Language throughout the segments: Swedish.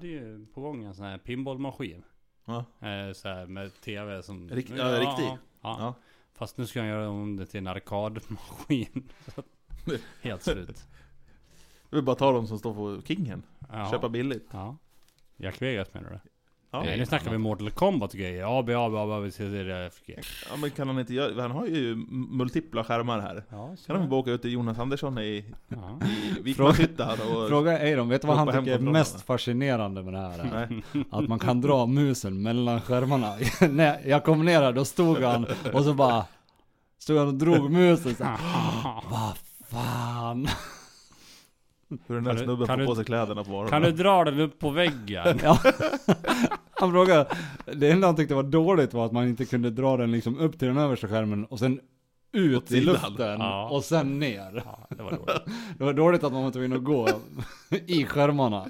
hade ju på gång en sån här pinballmaskin. Ja. Eh, så här med TV som... Rikt- ja, riktig. Ja, ja. Fast nu ska han göra om det till en arkadmaskin. Helt slut. Du vill bara ta de som står på kingen. Köpa billigt. Ja. Jack Vegas menar du? Ja. Nu snackar vi Mortal Kombat och grejer. AB, AB, AB, se det. ja men kan han inte göra, han har ju multipla skärmar här. Ja. Kan han bara åka ut till Jonas Andersson i, Ja. i Vikmanshyttan och... Fråga Eiron, vet du vad han tycker är mest fascinerande med det här? Att man kan dra musen mellan skärmarna. När jag kom ner här, då stod han och så bara Stod han och drog musen så här, Vad fan? Hur den där Kan du- snubben kan får du- på sig kläderna på morgonen. Kan du dra den upp på väggen? Ja. Han frågade, det enda han tyckte var dåligt var att man inte kunde dra den liksom upp till den översta skärmen och sen ut i luften Ja. och sen ner. Ja, det var dåligt. Det var dåligt att man var tvungen att gå i skärmarna.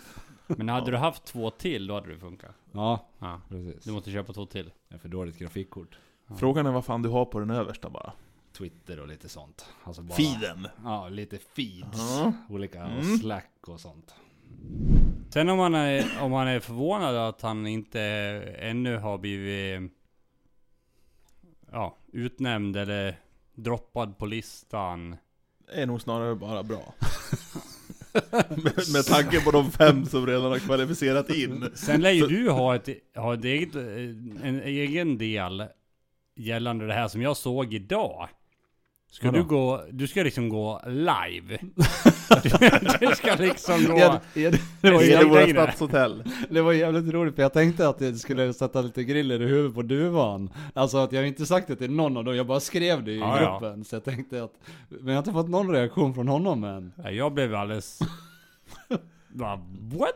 Men hade du haft två till, då hade det funkat. Ja, Ja. precis. Du måste köpa två till. Det är för dåligt grafikkort. Frågan är vad fan du har på den översta bara. Twitter och lite sånt. Alltså bara, Feeden. Ja, lite feeds. Ja. Olika Mm. slack och sånt. Sen om man är, om man är förvånad att han inte ännu har blivit ja, utnämnd eller droppad på listan. är nog snarare bara bra. med, med tanke på de fem som redan har kvalificerat in. Sen lär ju du ha ett, ha ett eget, en egen del gällande det här som jag såg idag. Ska Vadå? du gå, du ska liksom gå live. du ska liksom gå... Ja, ja, det, var jävligt- stadshotell. det var jävligt roligt för jag tänkte att jag skulle sätta lite griller i huvudet på duvan. Alltså att jag inte sagt det till någon av dem, jag bara skrev det i Ja, ja. gruppen. Så jag tänkte att, men jag har inte fått någon reaktion från honom än. Ja, Jag blev alldeles... What?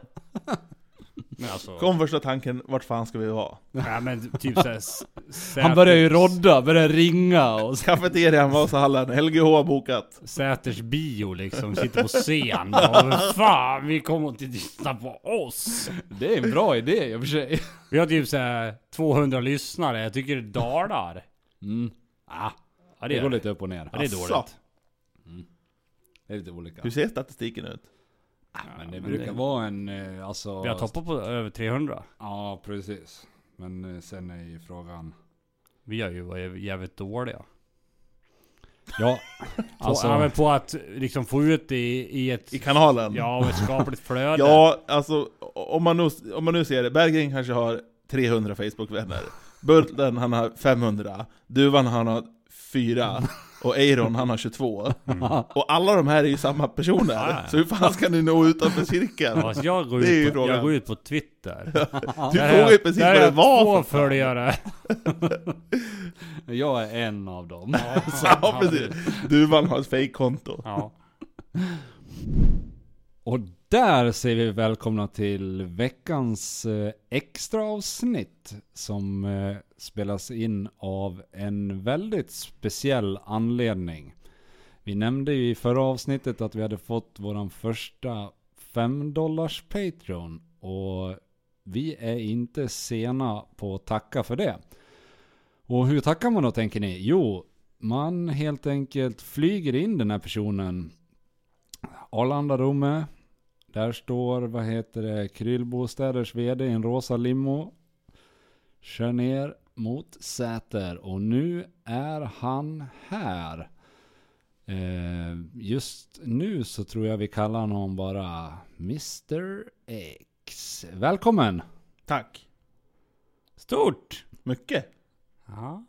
Men alltså... Kom första tanken, vart fan ska vi vara? Ja men typ såhär... Han började ju rodda, började ringa och så. Cafeterian, Vasahallen, LGH har bokat. Säters bio liksom, sitter på scen och fan vi kommer inte lyssna på oss! Det är en bra idé i och för sig. Vi har typ såhär 200 lyssnare, jag tycker det dalar. Mm. Ah, ja, Det det, går lite upp och ner. ja, det är dåligt. Det är lite olika. Hur ser statistiken ut? Men det men brukar det- vara en, eh, alltså... Vi har toppat på över 300. Ja, precis. Men eh, sen är ju frågan... Vi har ju varit jävligt dåliga. Ja, Alltså, ja, men på att liksom få ut det i, i ett... I kanalen? Ja, ett skapligt flöde. Ja, alltså om man, nu, om man nu ser det, Berggren kanske har 300 Facebook-vänner Bulten han har 500 Duvan han har 4 Och Eiron han har 22 Och alla de här är ju samma personer Ja, ja. Så hur fan ska ni nå utanför cirkeln? Ja, alltså jag, går Det är ju ut på, jag går ut på Twitter. Du Där frågar ju precis där vad det var två för fan. följare. Jag är en av dem. Ja precis, Duvan har ett fake-konto Ja. Och där säger vi välkomna till veckans eh, extra avsnitt som eh, spelas in av en väldigt speciell anledning. Vi nämnde ju i förra avsnittet att vi hade fått vår första 5 dollars Patreon och vi är inte sena på att tacka för det. Och hur tackar man då tänker ni? Jo, man helt enkelt flyger in den här personen Arlanda-Romme. Där står, vad heter det, Kryllbostäders VD i en rosa limo. Kör ner mot Säter och nu är han här. Eh, just nu så tror jag vi kallar honom bara Mr X. Välkommen! Tack Stort! Mycket Ja.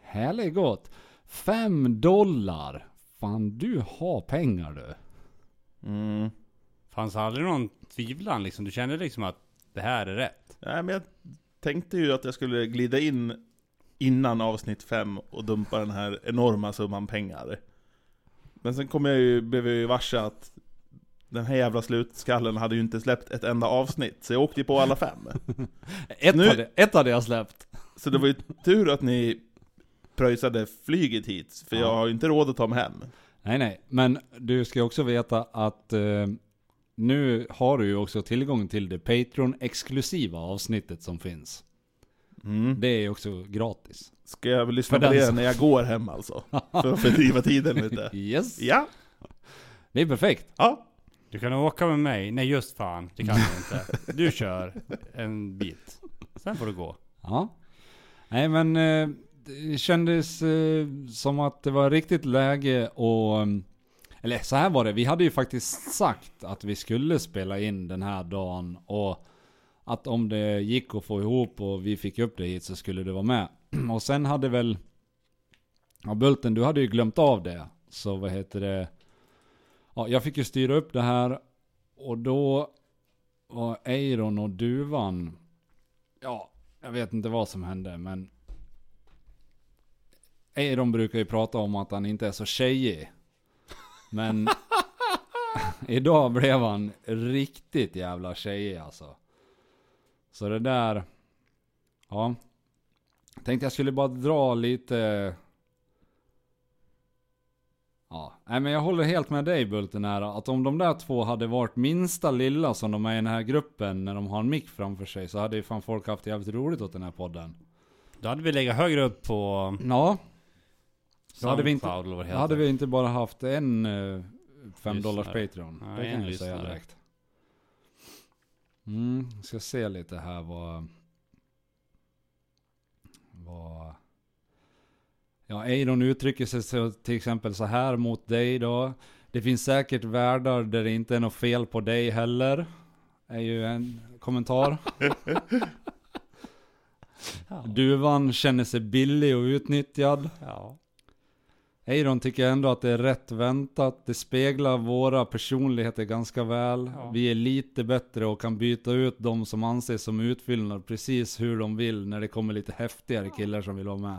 Härligt gott! Fem dollar! Fan du har pengar du. mm. Fanns aldrig någon tvivlan liksom? Du kände liksom att det här är rätt? Nej men jag tänkte ju att jag skulle glida in innan avsnitt 5 och dumpa den här enorma summan pengar. Men sen kom jag ju, blev jag ju varse att den här jävla slutskallen hade ju inte släppt ett enda avsnitt, så jag åkte ju på alla fem. Ett, Nu- hade, ett hade jag släppt. Så det var ju tur att ni pröjsade flyget hit, för jag Ja. har ju inte råd att ta mig hem. Nej nej, men du ska också veta att eh, nu har du ju också tillgång till det Patreon-exklusiva avsnittet som finns. Mm. Det är ju också gratis. Ska jag väl lyssna För på det som- när jag går hem alltså? För att fördriva tiden lite. Yes! Ja, Det är perfekt. ja. Du kan åka med mig. Nej just fan, det kan du inte. Du kör en bit. Sen får du gå. Ja. Nej men eh, det kändes eh, som att det var riktigt läge och eller så här var det, vi hade ju faktiskt sagt att vi skulle spela in den här dagen och att om det gick att få ihop och vi fick upp det hit så skulle det vara med. Och sen hade väl, ja Bulten du hade ju glömt av det. Så vad heter det, ja jag fick ju styra upp det här och då var Eiron och Duvan, ja jag vet inte vad som hände men Eiron brukar ju prata om att han inte är så tjejig. Men idag blev han riktigt jävla tjejig alltså. Så det där, ja. Tänkte jag skulle bara dra lite Ja, nej men jag håller helt med dig Bulten här, att om de där två hade varit minsta lilla som de är i den här gruppen när de har en mick framför sig så hade ju fan folk haft jävligt roligt åt den här podden. Då hade vi legat högre upp på Ja, Då hade vi inte- eller vad det då heter. hade vi inte bara haft en eh, fem dollars Lyssnare. Patreon. Ja, det en kan jag säga lyssnare. direkt. Mm, ska se lite här vad... Vad... Ja, Eiron uttrycker sig så, till exempel så här mot dig då. Det finns säkert världar där det inte är något fel på dig heller. Är ju en kommentar. Duvan känner sig billig och utnyttjad. Ja. Eiron tycker ändå att det är rätt väntat. Det speglar våra personligheter ganska väl. Ja. Vi är lite bättre och kan byta ut de som anses som utfyllnad precis hur de vill när det kommer lite häftigare killar som vill vara med.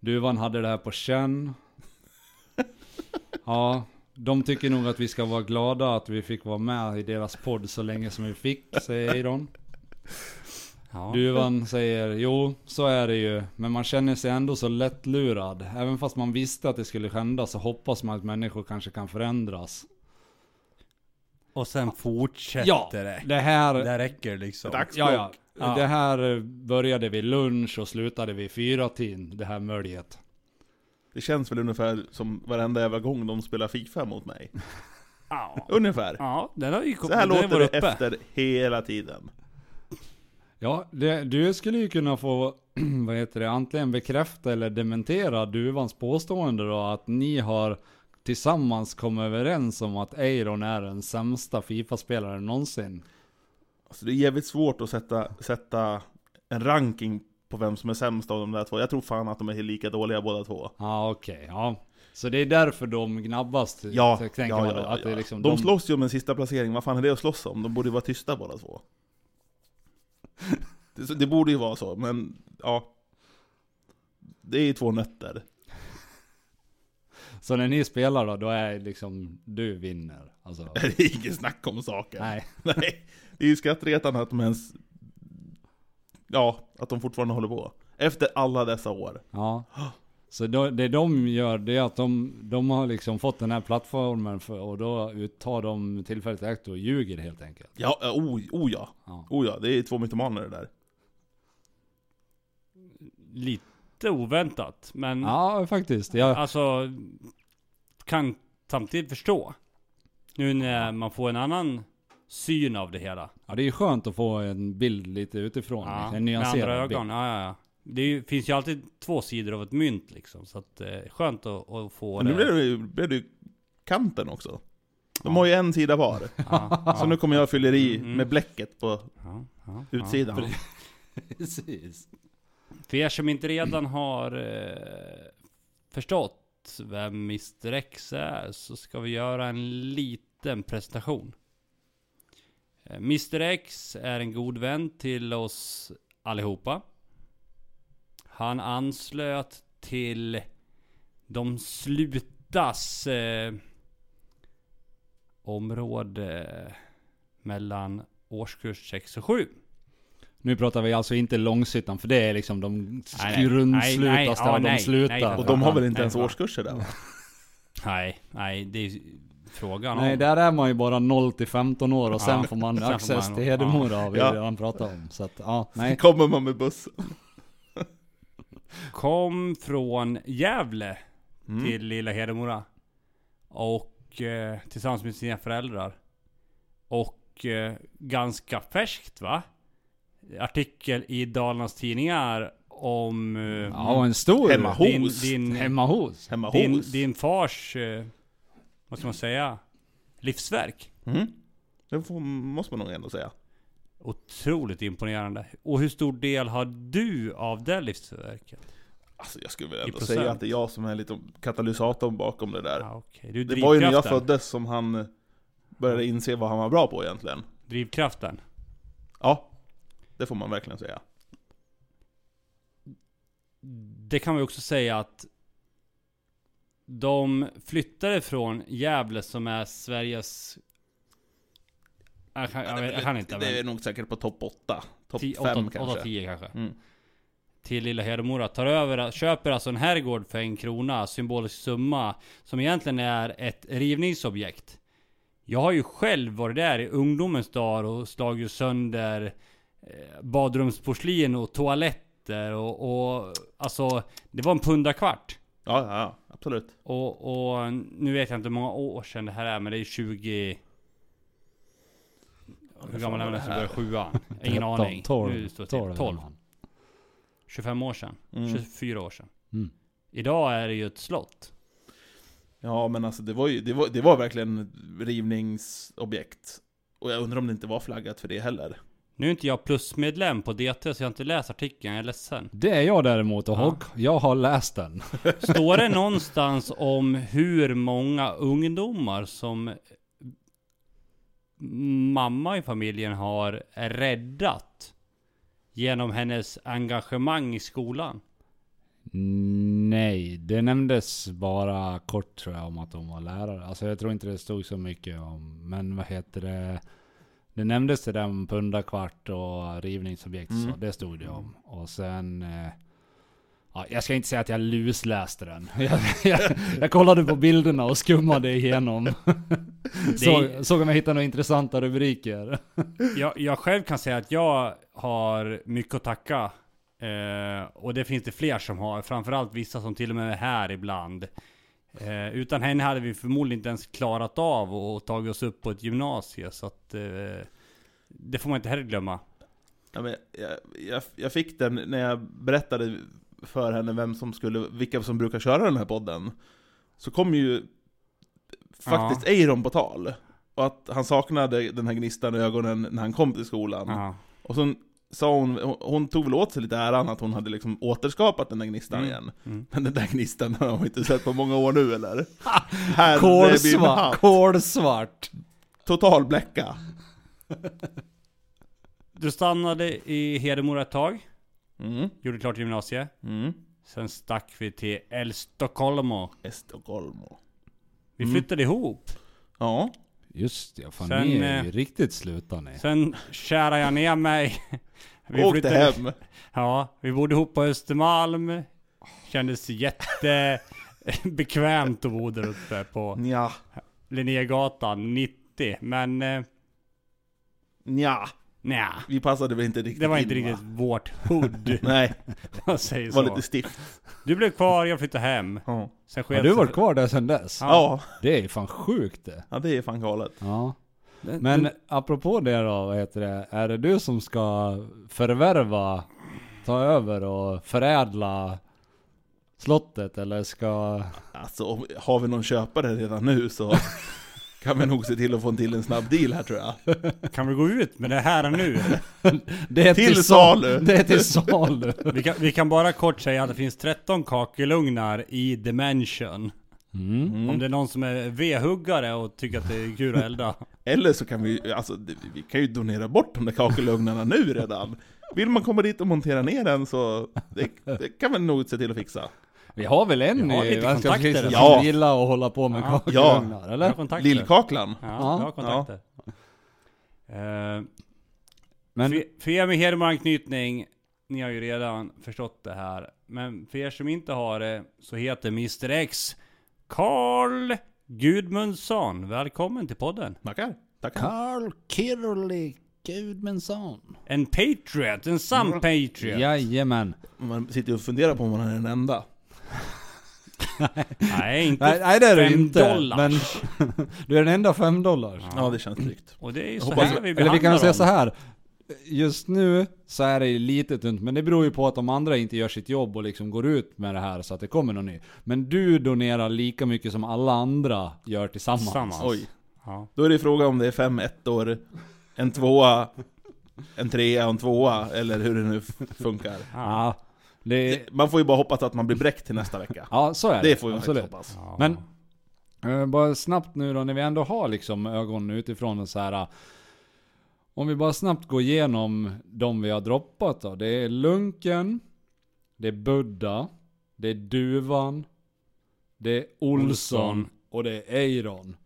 Duvan hade det här på känn. Ja, de tycker nog att vi ska vara glada att vi fick vara med i deras podd så länge som vi fick, säger Eiron. Ja. Duvan säger, jo, så är det ju. Men man känner sig ändå så lättlurad. Även fast man visste att det skulle hända så hoppas man att människor kanske kan förändras. Och sen fortsätter Ja, det. det här... Det räcker liksom. Ja, ja. Ja. Det här började vid lunch och slutade vid fyra tiden, det här möljet. Det känns väl ungefär som varenda jävla gång de spelar Fifa mot mig. Ja. Ungefär. Ja, den har ju Så kommit. här den har låter det uppe. efter hela tiden. Ja, det, du skulle ju kunna få, vad heter det, antingen bekräfta eller dementera Duvans påstående då att ni har tillsammans kommit överens om att Eiron är den sämsta Fifa-spelaren någonsin. Alltså det är jävligt svårt att sätta, sätta en ranking på vem som är sämst av de där två. Jag tror fan att de är lika dåliga båda två. Ja, okej, ja. Så det är därför de gnabbas, Ja, ja, ja, ja, att det är ja. liksom De slåss ju om en sista placering, vad fan är det att slåss om? De borde ju vara tysta båda två. Det, det borde ju vara så, men ja. Det är ju två nötter. Så när ni spelar då, då är liksom, du vinner. Alltså, Det är inget snack om saken. nej. Nej, det är ju skrattretande att de ens... Ja, att de fortfarande håller på. Efter alla dessa år. Ja. Så då, det de gör, det är att de, de har liksom fått den här plattformen för, och då tar de tillfället i akt och ljuger helt enkelt. Ja, oh, oh ja. Ja. Oh ja, det är två mytomaner det där. Lite oväntat. Men Ja, faktiskt. Jag, alltså, kan samtidigt förstå. Nu när man får en annan syn av det hela. ja, det är ju skönt att få en bild lite utifrån. Ja, en med nyanserad andra bild. ögon. Ja, ja, ja. Det ju, finns ju alltid två sidor av ett mynt liksom. Så att eh, skönt att, att få Men nu det. blev det ju blev det ju kanten också. De Ja. har ju en sida var. Ja, Så nu kommer jag fylla i Mm. med bläcket på ja, ja, utsidan. Ja. Precis. För er som inte redan har eh, förstått vem Mr X är så ska vi göra en liten presentation. Eh, Mr X är en god vän till oss allihopa. Han anslöt till de slutas eh, område mellan årskurs 6 och 7. Nu pratar vi alltså inte Långshyttan, för det är liksom de Nej, nej. grundslutaste Nej, nej, av ja, de nej, slutar. nej, Och de har väl inte Nej, ens årskurser där? Nej, nej, det är frågan Nej, om. där är man ju bara 0 till 15 år och sen Ja, får man sen får access man- till Hedemora har vi Ja. redan pratat om. Så att, ja, nej. kommer man med bussen. Kom från Gävle Mm. till lilla Hedemora. Och eh, tillsammans med sina föräldrar. Och eh, ganska färskt va? Artikel i Dalarnas Tidningar om... Eh, Ja, en stor. Hemma din, hos. din, Hemma hos. Hemma din, hos. din fars, eh, vad ska man säga, livsverk. Mm. Det får, måste man nog ändå säga. Otroligt imponerande. Och hur stor del har du av det livsverket? Alltså jag skulle väl ändå säga att det är jag som är lite katalysatorn bakom det där. Ja, okej. Du det var ju när jag föddes som han började inse vad han var bra på egentligen. Drivkraften. Ja, det får man verkligen säga. Det kan vi också säga att de flyttade från Gävle som är Sveriges... Jag kan, jag vet, jag kan inte. Det är nog säkert på topp 8. Topp 5 kanske. 8-10 kanske. Mm. Till lilla Hedemora. Tar över, köper alltså en herrgård för en krona. Symbolisk summa. Som egentligen är ett rivningsobjekt. Jag har ju själv varit där i ungdomens dagar och slagit sönder eh, badrumsporslin och toaletter och, och alltså det var en pundarkvart. Ja, ja, ja, absolut. Och, och nu vet jag inte hur många år sedan det här är men det är 20... Hur gammal är man när man börjar sjuan? Ingen 13, aning. 12, Nu står det still. 12. 12. 25 år sedan. Mm. 24 år sedan. Mm. Idag är det ju ett slott. Ja, men alltså det var ju, det var, det var verkligen rivningsobjekt. Och jag undrar om det inte var flaggat för det heller. Nu är inte jag plusmedlem på DT så jag har inte läst artikeln, jag är ledsen. Det är jag däremot och Ja. jag har läst den. Står det någonstans om hur många ungdomar som mamma i familjen har räddat genom hennes engagemang i skolan? Nej, det nämndes bara kort tror jag om att hon var lärare. Alltså jag tror inte det stod så mycket om, men vad heter det? Det nämndes det där om pundarkvart och rivningsobjekt, Mm. så det stod det om. Och sen... Eh, ja, jag ska inte säga att jag lusläste den. Jag, jag, jag kollade på bilderna och skummade igenom. Så, såg om jag hittade några intressanta rubriker. Jag, jag själv kan säga att jag har mycket att tacka. Eh, och det finns det fler som har. Framförallt vissa som till och med är här ibland. Eh, utan henne hade vi förmodligen inte ens klarat av och tagit oss upp på ett gymnasie. Så att eh, det får man inte heller glömma. Ja, men jag, jag, jag fick den när jag berättade för henne vem som skulle, vilka som brukar köra den här podden. Så kom ju faktiskt Eiron på tal. Och att han saknade den här gnistan i ögonen när han kom till skolan. Ja. Och så sa hon, hon, tog väl åt sig lite äran att hon hade liksom återskapat den där gnistan Mm. igen. Mm. Men den där gnistan har hon inte sett på många år nu eller? Kolsvart. Kolsvart. Total bläcka. Du stannade i Hedemora ett tag. Mm. Gjorde klart gymnasiet. Mm. Sen stack vi till El Stockholmo. Estocolmo. Vi Mm. flyttade ihop. Ja. Just det, fan Sen, ni är ju eh, riktigt sluta ni. Sen kärade jag ner mig. Vi Åkte flyttade- hem. Ja, vi bodde ihop på Östermalm. Kändes jätte bekvämt att bo där uppe på Nja. Linnégatan 90. Men eh, Nja. Nja, Vi passade väl inte riktigt det var inte in, va? riktigt vårt hood. Nej, Man säger det var så. lite stift. Du blev kvar, jag flyttade hem. Ja. Sen Har du varit kvar där sedan dess? Ja. Ja. Det är fan sjukt det. ja, det är fan galet. Ja. Men den- apropå det då, vad heter det? Är det du som ska förvärva, ta över och förädla slottet eller ska... Alltså, har vi någon köpare redan nu så kan vi nog se till att få till en snabb deal här tror jag. Kan vi gå ut med det här och nu? Det är Till sal- salu. Det är till salu. Vi kan, vi kan bara kort säga att det finns 13 kakelugnar i Dimension. Mm. Om det är någon som är vedhuggare och tycker att det är kul att elda. Eller så kan vi, alltså vi kan ju donera bort de där kakelugnarna nu redan. Vill man komma dit och montera ner den så det, det kan vi nog se till att fixa. Vi har väl en i lite kontakter. Som Ja. gillar att hålla på med Ja. kakelugnar, eller? kontakter. Lillkaklan. Ja, Ja. vi har kontakter. Eh, Men för, för er med Hedemora-anknytning, ni har ju redan förstått det här. Men för er som inte har det, så heter Mr X Karl Gudmundsson. Välkommen till podden. Tackar. Tackar. Carl Kirli Gudmundsson. En patriot, en sann patriot. Jajamän. Man sitter ju och funderar på om man är den enda. Nej, inte Nej, nej det är du fem inte. dollar. Men du är den enda fem dollars. Ja, det känns tryggt. Och det är ju så Hoppas- här vi Eller vi kan behandlar säga så dem. här. Just nu så är det ju lite tunt, men det beror ju på att de andra inte gör sitt jobb och liksom går ut med det här så att det kommer någon ny. Men du donerar lika mycket som alla andra gör tillsammans. Tillsammans. Oj. Ja. Då är det fråga om det är fem ettor, en tvåa, en trea och en tvåa, eller hur det nu funkar. Ja. Det, Man får ju bara hoppas att man blir bräckt till nästa vecka. ja så är det. Det får vi Absolut. hoppas. Ja. Men eh, bara snabbt nu då, när vi ändå har liksom ögon utifrån och så här. eh, Om vi bara snabbt går igenom de vi har droppat då. Det är Lunken, det är Buddha, det är Duvan, det är Olsson Olsson. och det är Eiron.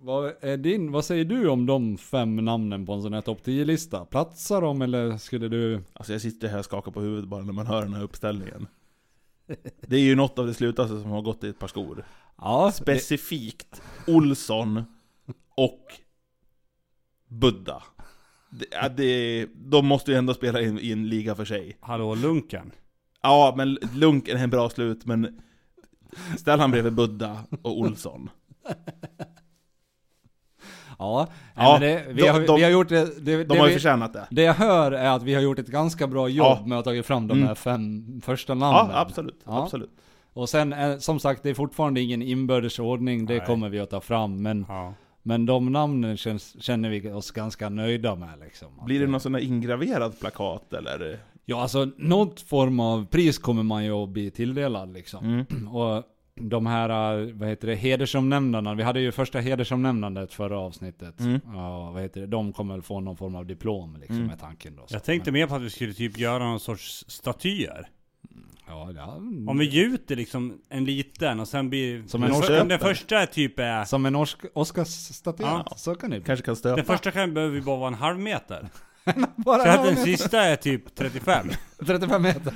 Vad, är din, vad säger du om de fem namnen på en sån här topp 10-lista? Platsar de eller skulle du... Alltså jag sitter här och skakar på huvudet bara när man hör den här uppställningen. Det är ju något av det slutaste som har gått i ett par skor. Ja, Specifikt Olsson och Buddha. Det, ja, det, de måste ju ändå spela in, i en liga för sig. Hallå Lunken. Ja, men Lunk är en bra slut, men ställ han bredvid Buddha och Olsson. Ja, Ja, det, vi, de- har, de- vi har gjort det... det, De det har ju vi, förtjänat det. Det jag hör är att vi har gjort ett ganska bra jobb Ja. med att ta fram de Mm. här fem första namnen. Ja, absolut. Ja. absolut. Och sen, eh, som sagt, det är fortfarande ingen inbördes ordning, det Nej. kommer vi att ta fram. Men, Ja. men de namnen känns, känner vi oss ganska nöjda med liksom. Blir det någon sån där ingraverad plakat eller? Ja, alltså något form av pris kommer man ju att bli tilldelad liksom. Mm. Och de här, eh, vad heter det, hedersomnämnarna, vi hade ju första hedersomnämnandet förra avsnittet. Mm. Ja, vad heter det, de kommer väl få någon form av diplom liksom, Mm. med tanken då. Så Jag tänkte mer på att vi skulle typ göra någon sorts statyer. Ja, ja. Om vi gjuter liksom en liten och sen blir... Som en norsk- den första är typ är... Som en Osc- Oscarsstaty, Ja. så kan det bli. Kanske kan stöpa? Den första kan behöver vi bara vara en halv meter. Bara Så att en den sista är typ 35. 35 meter.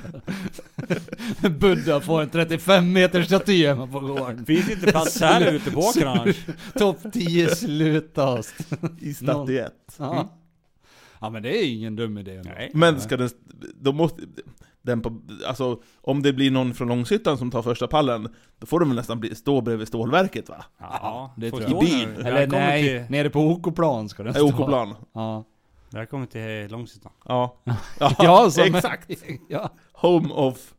Buddha får en 35 meters staty hemma på gården. Finns inte plats här ute på åkern annars. Topp 10 slutast. I statyett. Ja. ja men det är ingen dum idé. Nej. Men ska den, då måste, den på, alltså om det blir någon från Långshyttan som tar första pallen, då får de väl nästan bli, stå bredvid stålverket va? Ja, det tror stå jag. nu. Eller Välkommen nej, till, nere på OK-plan ska den Nej, OK-plan. Ja. Välkommen till Långshyttan. Ja. Ja, som exakt! ja. Home of...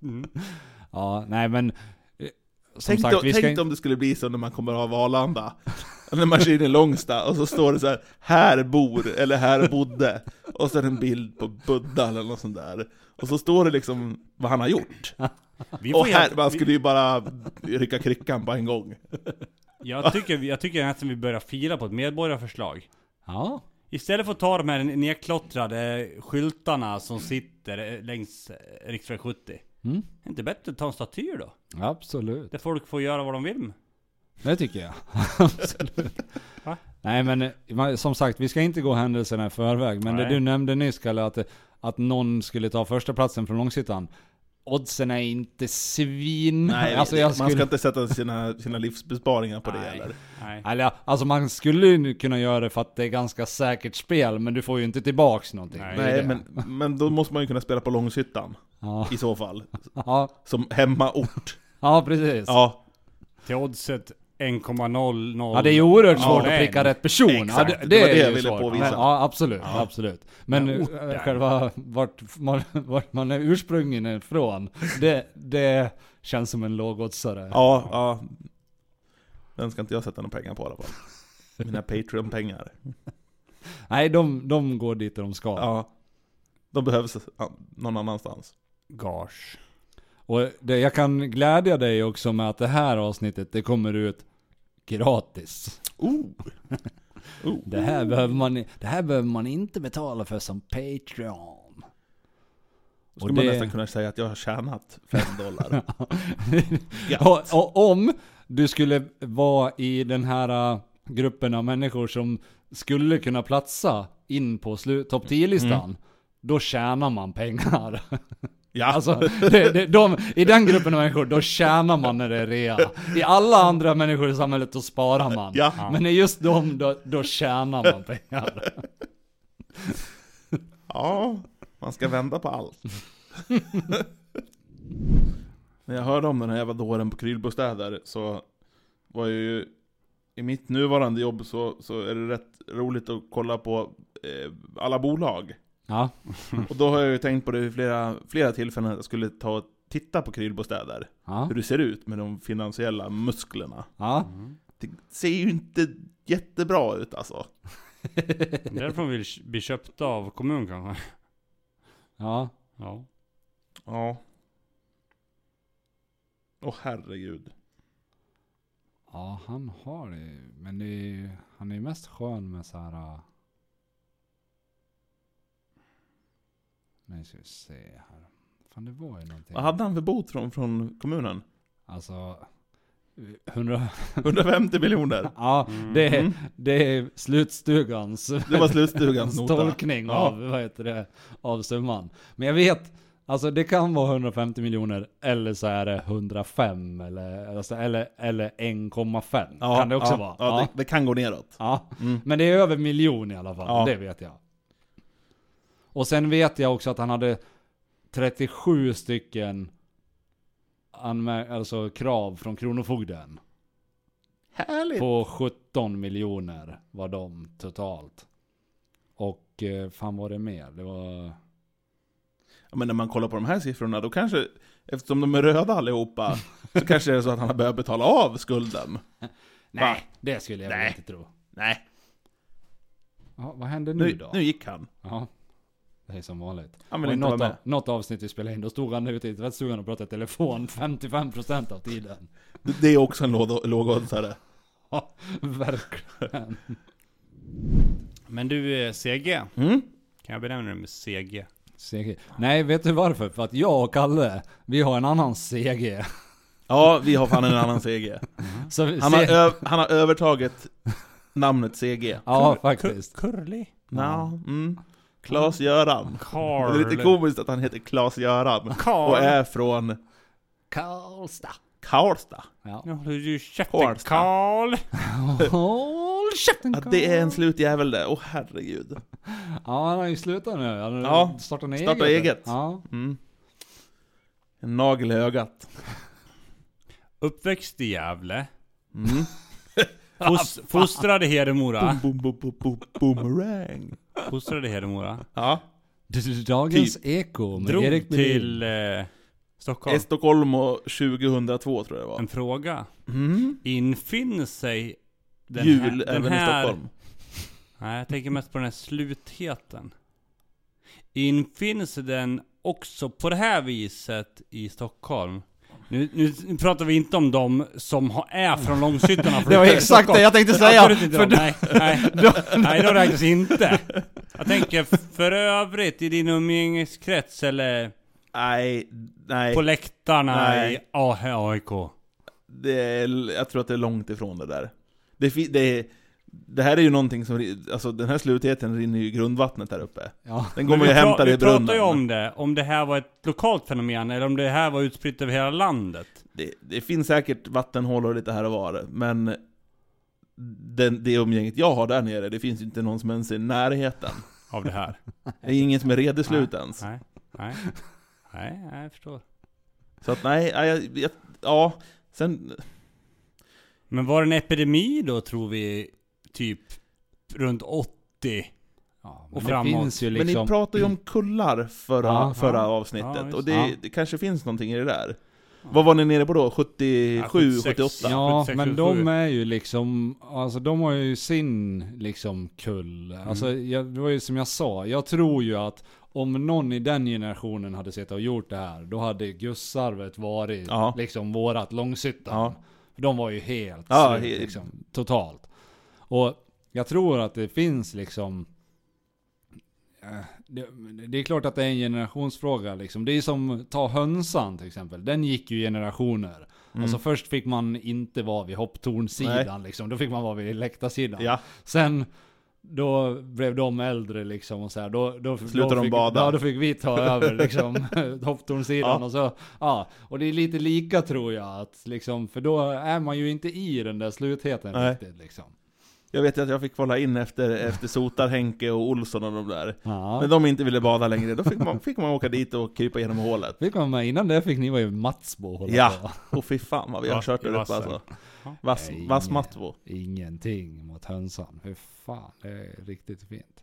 ja, nej men... eh, Som Tänk, sagt, då, vi ska tänk inte... om det skulle bli så när man kommer av Arlanda. När man kör in i Långsta och så står det så här Här bor, eller här bodde. Och så är det en bild på Buddha eller något sånt där. Och så står det liksom vad han har gjort. Vi Och här, man skulle ju bara rycka kryckan på en gång. jag, tycker, jag tycker nästan vi börjar fila på ett medborgarförslag. Ja. Istället för att ta de här nedklottrade skyltarna som sitter längs eh, riksväg 70. Mm. Är det inte bättre att ta en staty då? Absolut. Där folk får göra vad de vill. Det tycker jag. Absolut. Va? Nej men eh, som sagt, vi ska inte gå händelserna i förväg. Men det Nej. du nämnde nyss Kalle, att, att någon skulle ta första platsen från Långshyttan. Oddsen är inte svin... Nej, alltså, jag man ska skulle, inte sätta sina, sina livsbesparingar på det Nej. heller. Nej. eller, alltså man skulle ju kunna göra det för att det är ganska säkert spel, men du får ju inte tillbaks någonting. Nej. Nej, men, men då måste man ju kunna spela på Långshyttan. Ja, I så fall. ja, Som hemmaort. ja precis. Ja, Till oddset 1,00. det är ju oerhört Ja, svårt att pricka rätt person. Exakt, ja, det, det var är det jag ville svårt. påvisa. Men, ja, absolut, Ja. absolut. Men Men eh, själva vart man, vart man är ursprungen ifrån, det, det känns som en lågoddsare. ja, ja. Den ska inte jag sätta några pengar på i alla fall. Mina Patreon-pengar. Nej, de, de går dit de ska. Ja. De behövs ja, någon annanstans. Gage. Och det, jag kan glädja dig också med att det här avsnittet, det kommer ut gratis. Oh! oh. Det här, behöver man, det här behöver man inte betala för som Patreon. Då skulle man nästan kunna säga att jag har tjänat 5 dollar. och, och om du skulle vara i den här äh, gruppen av människor som skulle kunna platsa in på topp 10-listan, då tjänar man pengar. Ja, Alltså, det, det, de, i den gruppen av människor, då tjänar man när det är rea. I alla andra människor i samhället, då sparar man. Ja. Men i just dem, då, då tjänar man pengar. ja, man ska vända på allt. När jag hörde om den här jävla dåren på Krylbostäder så var jag ju I mitt nuvarande jobb så, så är det rätt roligt att kolla på eh, alla bolag. Ja. Och då har jag ju tänkt på det vid flera, flera tillfällen att jag skulle ta och titta på Krylbostäder. Ja. Hur det ser ut med de finansiella musklerna. Ja. Mm. Det ser ju inte jättebra ut alltså. Därför de vill bli köpta av kommun kanske. Ja. Ja. Ja. Åh herregud. Ja, han har det. Men det är, han är ju mest skön med så här. Nu ska vi se här. Fan det var ju någonting. Vad hade han för bot från, från kommunen? Alltså. 100. 150 miljoner. Ja, det, är, Mm. det är slutstugans Det var slutstugans nota. tolkning Ja. av, vad heter det, av summan. Men jag vet, alltså det kan vara 150 miljoner eller så är det 105 eller, alltså, eller, eller 1,5 Ja, kan det också ja, vara. Ja. Det, det kan gå neråt. Ja. Mm. Men det är över miljon i alla fall, det vet jag. Och sen vet jag också att han hade 37 stycken alltså krav från Kronofogden. Härligt! På 17 miljoner var de totalt. Och eh, fan var det mer? Det var... Ja, men när man kollar på de här siffrorna, då kanske, eftersom de är röda allihopa, så kanske det är så att han har börjat betala av skulden. Nej, det skulle jag Nej. inte tro. Nej, Ja, vad hände nu, nu, då? nu gick han. Ja, det är som vanligt. Han Och vill i något, av, något avsnitt vi spelade in, då stod han ute i tvättstugan och pratade i telefon 55% av tiden. Det- är också en låg- lågoddsare. Ja, verkligen. Men du, eh, CG. Mm? Kan jag benämna det med CG? CG. Nej, vet du varför? För att jag och Kalle, vi har en annan CG. Ja, vi har fan en annan CG. Så vi Han har, han har övertagit namnet CG. Ja, faktiskt. Curly? Ja, mm. Klas-Göran. Det Carl. är lite komiskt att han heter Klas-Göran. Och är från Karlstad. Karlstad. Ja. Nu håller du käften Karlstad. Carl. Håll käften Att det är en slutjävel det. Åh herregud. Ja, han har ju slutat nu. Han har Ja, startat eget. starta eget. Ja. Mm. En nagel i ögat. Uppväxt i Gävle. Mm. Fos, fostrad i Hedemora. Boom, boom, boom, boom, boomerang. Fostrad i Hedemora. Ja. Dagens Eko med Drog Erik Melin. till eh, Stockholm. Och 2002 tror jag det var. En fråga. Mm. Infinner sig den Jul här, den även här, i Stockholm. Nej, jag tänker mest på den här slutheten. Infinner sig den också på det här viset i Stockholm? Nu, nu pratar vi inte om de som har, är från Långshyttan Det var exakt det jag tänkte säga. Absolut inte För de. Nej, nej, nej, de räknas inte. Jag tänker för övrigt i din umgängeskrets eller Nej, nej. på läktarna Nej. i AIK. Det är, jag tror att det är långt ifrån det där. Det, det, är- det här är ju någonting som, alltså den här slutheten rinner ju i grundvattnet där uppe. Ja. Den går man ju vi hämtar i Vi brunnen. pratar ju om det, om det här var ett lokalt fenomen eller om det här var utspritt över hela landet. Det, det finns säkert vattenhålor lite här och var, men den, det umgänget jag har där nere, det finns ju inte någon som ens är i närheten. Av det här. Det är ingen som är redeslut ens. Nej, nej. Nej, nej, jag förstår. Så att nej, nej, jag, jag, ja, sen... Men var det en epidemi då tror vi, typ runt 80? Ja, Och men det framåt. finns ju Men ni liksom... pratade ju om kullar förra, Ja, förra ja. avsnittet, och det, Ja. det kanske finns någonting i det där. Vad var ni nere på då? 77, Ja, 76. 78? Ja, 76, men 77. de är ju liksom, alltså de har ju sin liksom kull. Mm. Alltså jag, det var ju som jag sa, jag tror ju att om någon i den generationen hade suttit och gjort det här, då hade Gussarvet varit Ja. liksom vårat. För de var ju helt Ja, slut, he- liksom, totalt. Och jag tror att det finns liksom eh, det, det är klart att det är en generationsfråga liksom. Det är som, ta hönsan till exempel. Den gick ju generationer. Mm. Alltså först fick man inte vara vid hopptornsidan liksom. Då fick man vara vid läktarsidan. Ja, Sen, då blev de äldre liksom och så här, då, då, Slutade då de fick, bada. Ja, då fick vi ta över liksom hopptornsidan Ja. och så, ja. Och det är lite lika tror jag att liksom, för då är man ju inte i den där slutheten Nej. riktigt liksom. Jag vet ju att jag fick kolla in efter, efter Sotar-Henke och Olsson och de där. Ja. När de inte ville bada längre, då fick man, fick man åka dit och krypa genom hålet. Fick man med, innan det fick ni vara i Matsbo och hålla Ja. på. Och fy fan vad vi har Ja, kört där uppe alltså. Vass, Nej, Vassmatvo. Ingenting mot hönsan. Hur fan, det är riktigt fint.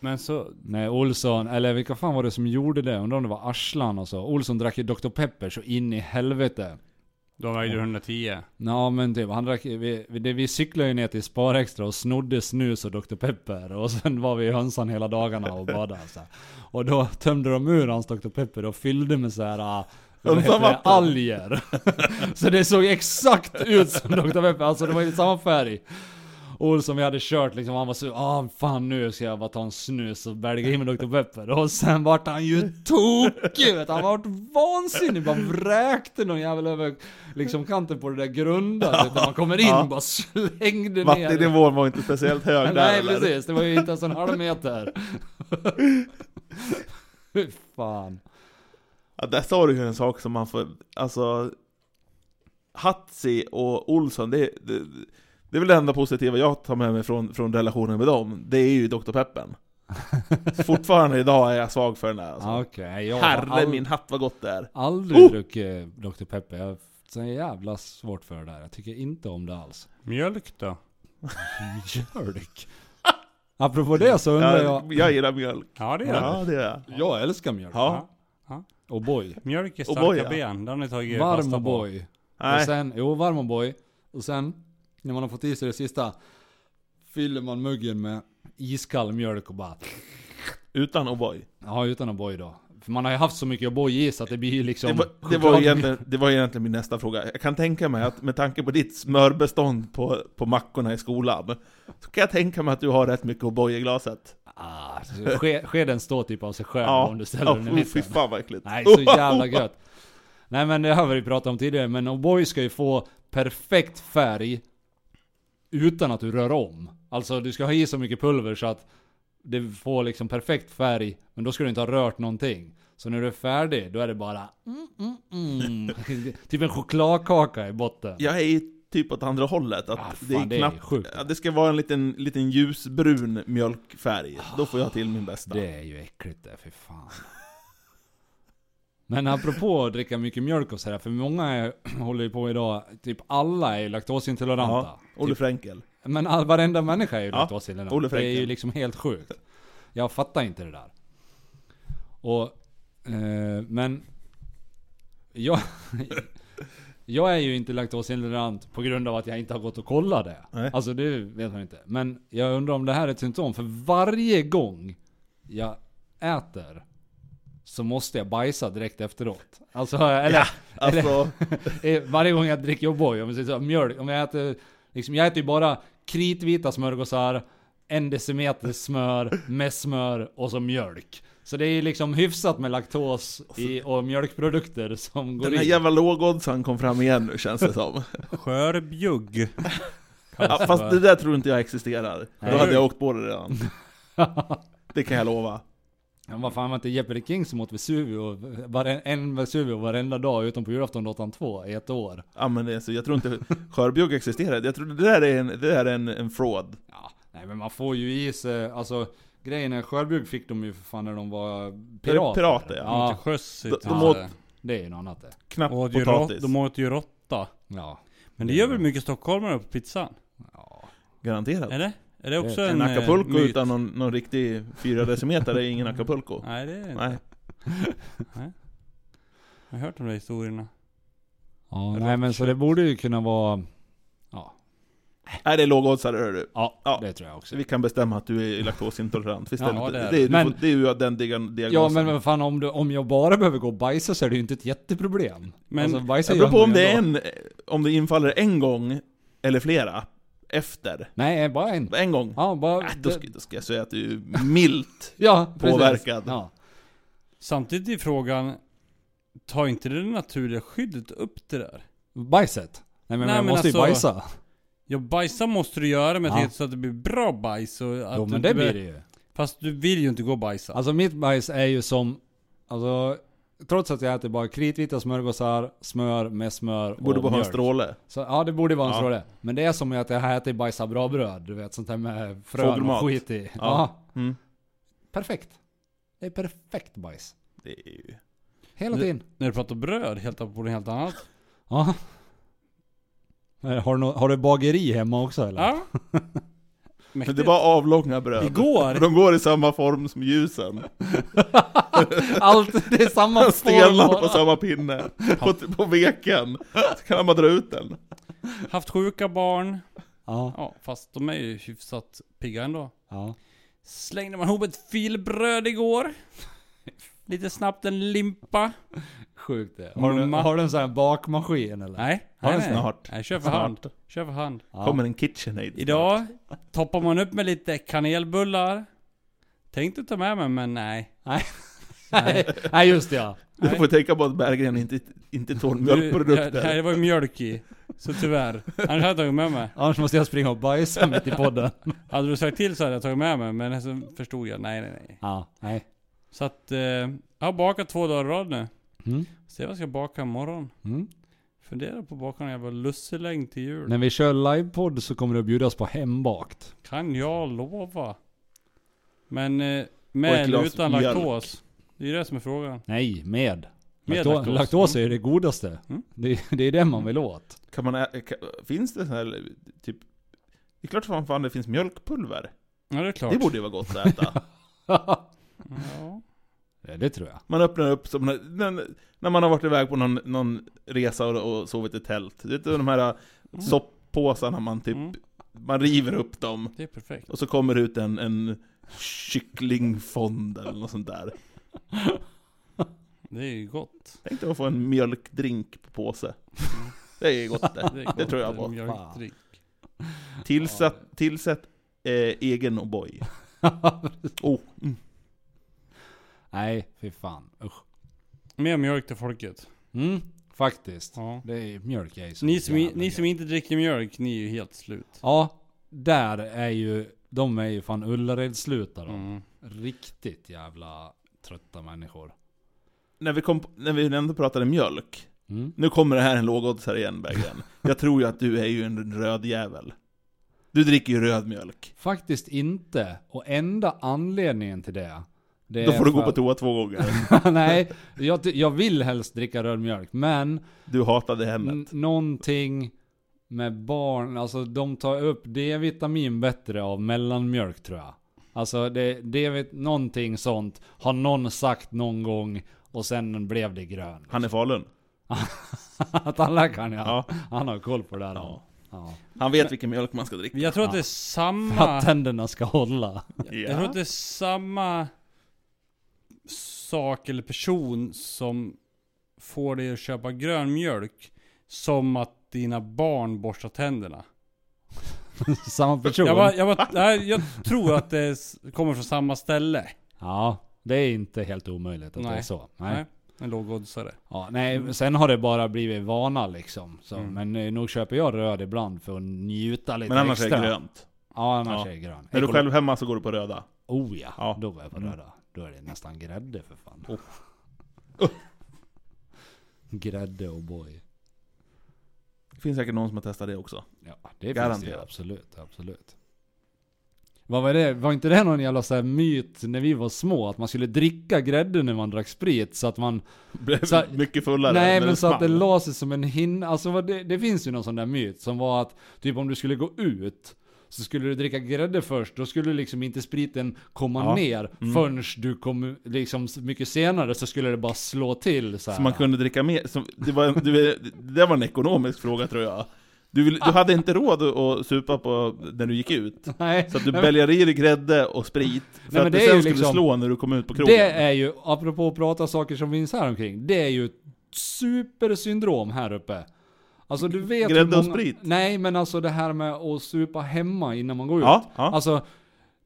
Men så, Nej, Olsson, eller vilka fan var det som gjorde det? Undrar om det var Arslan och så. Olsson drack ju Dr. Pepper så in i helvete. De vägde 110. Ja men typ, han drack, vi, vi, det, vi cyklade ju ner till Sparextra och snodde snus och Dr. Pepper. Och sen var vi i hönsan hela dagarna och badade så här. Och då tömde de ur hans Dr. Pepper och fyllde med så här. ah, det? Alger. så det såg exakt ut som Dr. Pepper, alltså det var ju samma färg. Olsson vi hade kört liksom, han var så ah fan nu ska jag bara ta en snus och bälga i med Dr. Pepper. Och sen vart han ju tokig vet. Han vart vansinnig, bara vräkte någon jävel över liksom kanten på det där grunda. du. När man kommer in Ja. bara slängde ner. Vattennivån var inte speciellt hög där Nej eller? precis, det var ju inte ens en halv meter. Fy fan. Ja, där sa du ju en sak som man får, alltså Hatsi och Olsson, det, det, det är väl det enda positiva jag tar med mig från, från relationen med dem, det är ju Dr. Peppen. Fortfarande idag är jag svag för den där alltså. Har Herre all, min hatt vad gott det är! aldrig Oh! druckit Dr. Pepper. Jag har så jävla svårt för det där. Jag tycker inte om det alls. Mjölk då? Mjölk. Apropå det så undrar jag. Jag, jag gillar mjölk. Ja det gör Ja, det är jag. Älskar mjölk. Ja. Och boy. Mjölk är starka boy, ja. ben, det har ni tagit Varm och boy. Och sen, jo varm och boy. Och sen, när man har fått i sig det sista, fyller man muggen med iskall mjölk och bara, utan O'boy. ja utan O'boy då. För man har ju haft så mycket O'boy i så att det blir liksom Det var, det, var egentligen, det var egentligen min nästa fråga. Jag kan tänka mig att med tanke på ditt smörbestånd på, på mackorna i skolan, så kan jag tänka mig att du har rätt mycket O'boy i glaset. Ah, skeden står typ av sig själv Ja, om du ställer den i oh, fy mitten. fan vad äckligt. Nej, så jävla gött. Nej men det har vi pratat om tidigare, men O'boy ska ju få perfekt färg utan att du rör om. Alltså du ska ha i så mycket pulver så att det får liksom perfekt färg, men då ska du inte ha rört någonting. Så när du är färdig, då är det bara mm, mm, mm. Typ en chokladkaka i botten. Jag är typ åt andra hållet, att Ah, det är fan, det är knappt... sjukt. ja, det ska vara en liten, liten ljusbrun mjölkfärg. Då får jag till min bästa. Det är ju äckligt det, för fan. Men apropå att dricka mycket mjölk och sådär, för många är, håller ju på idag, typ alla är laktosintoleranta. Ja, Olle typ, Fränkel. men all, varenda människa är ju Ja, laktosintolerant. Det är ju liksom helt sjukt. Jag fattar inte det där. Och, eh, men, jag, jag är ju inte laktosintolerant på grund av att jag inte har gått och kollat det. Nej. Alltså det vet man inte. Men jag undrar om det här är ett symptom, för varje gång jag äter så måste jag bajsa direkt efteråt. Alltså, eller, Ja, Alltså, eh, varje gång jag dricker O'boy, om, vi säger så, mjölk, om jag äter, liksom, jag äter ju bara kritvita smörgåsar, en decimeter smör, med smör och så mjölk. Så det är liksom hyfsat med laktos i, och mjölkprodukter som går den här in. jävla lågoddsaren kom fram igen nu känns det som. Skörbjugg. Ja, fast det där tror inte jag existerar. Då Nej. hade jag åkt på det redan. Det kan jag lova. Ja, vad fan var inte Jeopardy King som åt Vesuvio, varen, en Vesuvio varenda dag utom på julafton 802 i ett år? Ja men det, är så jag tror inte skörbjugg existerar. Jag tror det där är en, det där är en, en fraud. Ja, nej men man får ju i sig, alltså grejen är skörbjugg fick de ju för fan när de var pirater. pirater, ja. Till sjöss De- inte. de Ja. åt- Det är ju något annat det. Knappt Åt potatis. de åt ju råtta. Ja. Men det gör väl mycket stockholmare på pizzan? ja. Garanterat. Det? Är det också En en, acapulco eh, myt? utan någon, någon riktig fyra decimeter är ingen acapulco. Nej det är det inte. Nej. Jag har hört de där historierna. Ja, nej men så det borde ju kunna vara, ja. Nej det är lågoddsare hör du. Ja, Ja. det tror jag också. Så vi kan bestämma att du är laktosintolerant. Visst Ja, är det, det är det, Men- får, det är ju den diag- diagnosen. Ja men vad fan om, du, om jag bara behöver gå och bajsa så är det ju inte ett jätteproblem. Men- alltså, bajsa Det beror på om det är en, om det infaller en gång, eller flera, efter. Nej, bara en. En gång. Ja, bara... Äh, då, ska, då ska jag säga att du är milt. ja, precis. påverkad. Ja. Samtidigt är frågan, tar inte det naturliga skyddet upp det där? Bajset? Nej men Nej, jag men måste ju alltså- bajsa. Ja bajsa måste du göra men Ja. jag tänkte så att det blir bra bajs och att Jo men det blir det ju. Fast du vill ju inte gå och bajsa. Alltså mitt bajs är ju som, alltså Trots att jag äter bara kritvita smörgåsar, smör med smör och Borde bara ha en mjölk. stråle. Så, ja det borde vara en Ja. stråle. Men det är som att jag äter bajsa bra bröd, du vet sånt här med frön Fågelmat. och skit i. Ja. Ja. Mm. Perfekt. Det är perfekt bajs. Det är ju... Hela Det- tiden. När du pratar bröd, helt på något helt annat. Ja. Eh, Har du, nå- har du bageri hemma också eller? Ja. Men Mäktigt. det är bara avlånga bröd. Igår, De går i samma form som ljusen. Allt, det är samma form Stelnar på samma pinne. På, på veken. Så kan man dra ut den. haft sjuka barn. Ja, Ja, fast de är ju hyfsat pigga ändå. ja. Slängde man ihop ett filbröd igår. Lite snabbt en limpa. Sjukt det. Har du, Mamma. har du en sån här bakmaskin eller? Nej, Har nej, den nej. snart? Nej, kör för hand. Kör för hand. Ja. Kommer en KitchenAid snart. Idag toppar man upp med lite kanelbullar. Tänkte ta med mig, men nej. Nej. Nej, nej just det ja. Du får tänka på att Berggren inte, inte tål Du, ja, mjölkprodukter. nej, det var ju mjölk i. Så tyvärr. Annars hade jag tagit med mig. Annars måste jag springa och bajsa mitt i podden. Hade du sagt till så hade jag tagit med mig, men så förstod jag, nej nej nej. Ja, nej. Så att, eh, jag har bakat två dagar i rad nu. Mm. Se vad jag ska baka imorgon. Mm. Funderar på att baka en jävla lusselängd till jul. När vi kör livepodd så kommer det att bjudas på hembakt. Kan jag lova. Men eh, med eller utan mjölk. laktos. Det är ju det som är frågan. Nej, med. Med Lakto- laktos. laktos är ju det godaste. Mm. Det, det är det man vill åt. Kan man ä- kan, finns det så här, typ... Det är klart som fan det finns mjölkpulver. Ja det är klart. Det borde ju vara gott att äta. Ja. Ja, det tror jag. Man öppnar upp som när, när, man har varit iväg på någon, någon resa och, och sovit i tält. Du vet de här Mm. sopppåsarna man typ, Mm. man river upp dem. Det är perfekt. Och så kommer det ut en, en kycklingfond eller något sånt där. Det är ju gott. Tänk dig att få en mjölkdrink på påse. Det är gott det. Det, gott. tror jag Det på. Mjölkdrink. Tillsätt, tillsätt eh, egen O'boy. Oh, mm. Nej, fy fan. Usch. Mer mjölk till folket. Mm, faktiskt. Ja. Det är mjölk är ju så Ni som, i- jävla ni som gött. inte dricker mjölk, ni är ju helt slut. Ja, där är ju, de är ju fan Ullared-slutare. Mm. Riktigt jävla trötta människor. när, vi kom, när vi ändå pratade mjölk. Mm. Nu kommer det här en lågoddsare igen Berggren. Jag tror ju att du är ju en röd jävel. Du dricker ju röd mjölk. Faktiskt inte. Och enda anledningen till det. Det Då får du gå för på toa två gånger. Nej, jag, jag vill helst dricka röd mjölk. Men Du hatade hemmet. någonting med barn, alltså de tar upp D-vitamin bättre av mellanmjölk tror jag. Alltså det, det någonting sånt har någon sagt någon gång och sen blev det grön. Han är Falun. Tandläkaren ja. Ja. Han har koll på det där. Ja. Ja. Han vet vilken mjölk man ska dricka. Jag tror att det är För samma... att tänderna ska hålla. Jag tror att det är samma sak eller person som får dig att köpa grön mjölk som att dina barn borstar tänderna. Samma person. Jag, bara, jag, bara, nej, jag tror att det kommer från samma ställe. Ja, det är inte helt omöjligt att det Nej. är så. Nej. Nej. En lågoddsare. Ja, nej, sen har det bara blivit vana liksom. Så, Mm. Men eh, nog köper jag röd ibland för att njuta lite Men annars extra. är det grönt. Ja, annars Ja. är det grön. Är du själv hemma så går du på röda. Oh ja, Ja. då går jag på Mm. röda. Då är det nästan grädde för fan. Oh. Grädde och boy. Det finns säkert någon som har testat det också. Ja, det finns Garanterat. det absolut, absolut. Vad var det? Var inte det någon jävla så här myt när vi var små? Att man skulle dricka grädde när man drack sprit så att man... Blev Så- mycket fullare. Nej men så att det la sig som en hinna, alltså det, det finns ju någon sån där myt som var att typ om du skulle gå ut så skulle du dricka grädde först, då skulle liksom inte spriten komma Ja. ner Mm. förrän du kom liksom mycket senare så skulle det bara slå till så. Så man kunde dricka mer. Som, det, var, du, det var en ekonomisk fråga tror jag. Du, vill, du hade inte råd att- supa på när du gick ut. Nej, Så att du bälgade i dig grädde och sprit. För Nej, att det det sen skulle liksom- slå när du kom ut på krogen. det är ju, apropå att prata saker som finns här omkring, det är ju ett supersyndrom här uppe. Alltså du vet Grädde och många- sprit? Nej men alltså det här med att supa hemma innan man går ut. Ja, ja. Alltså,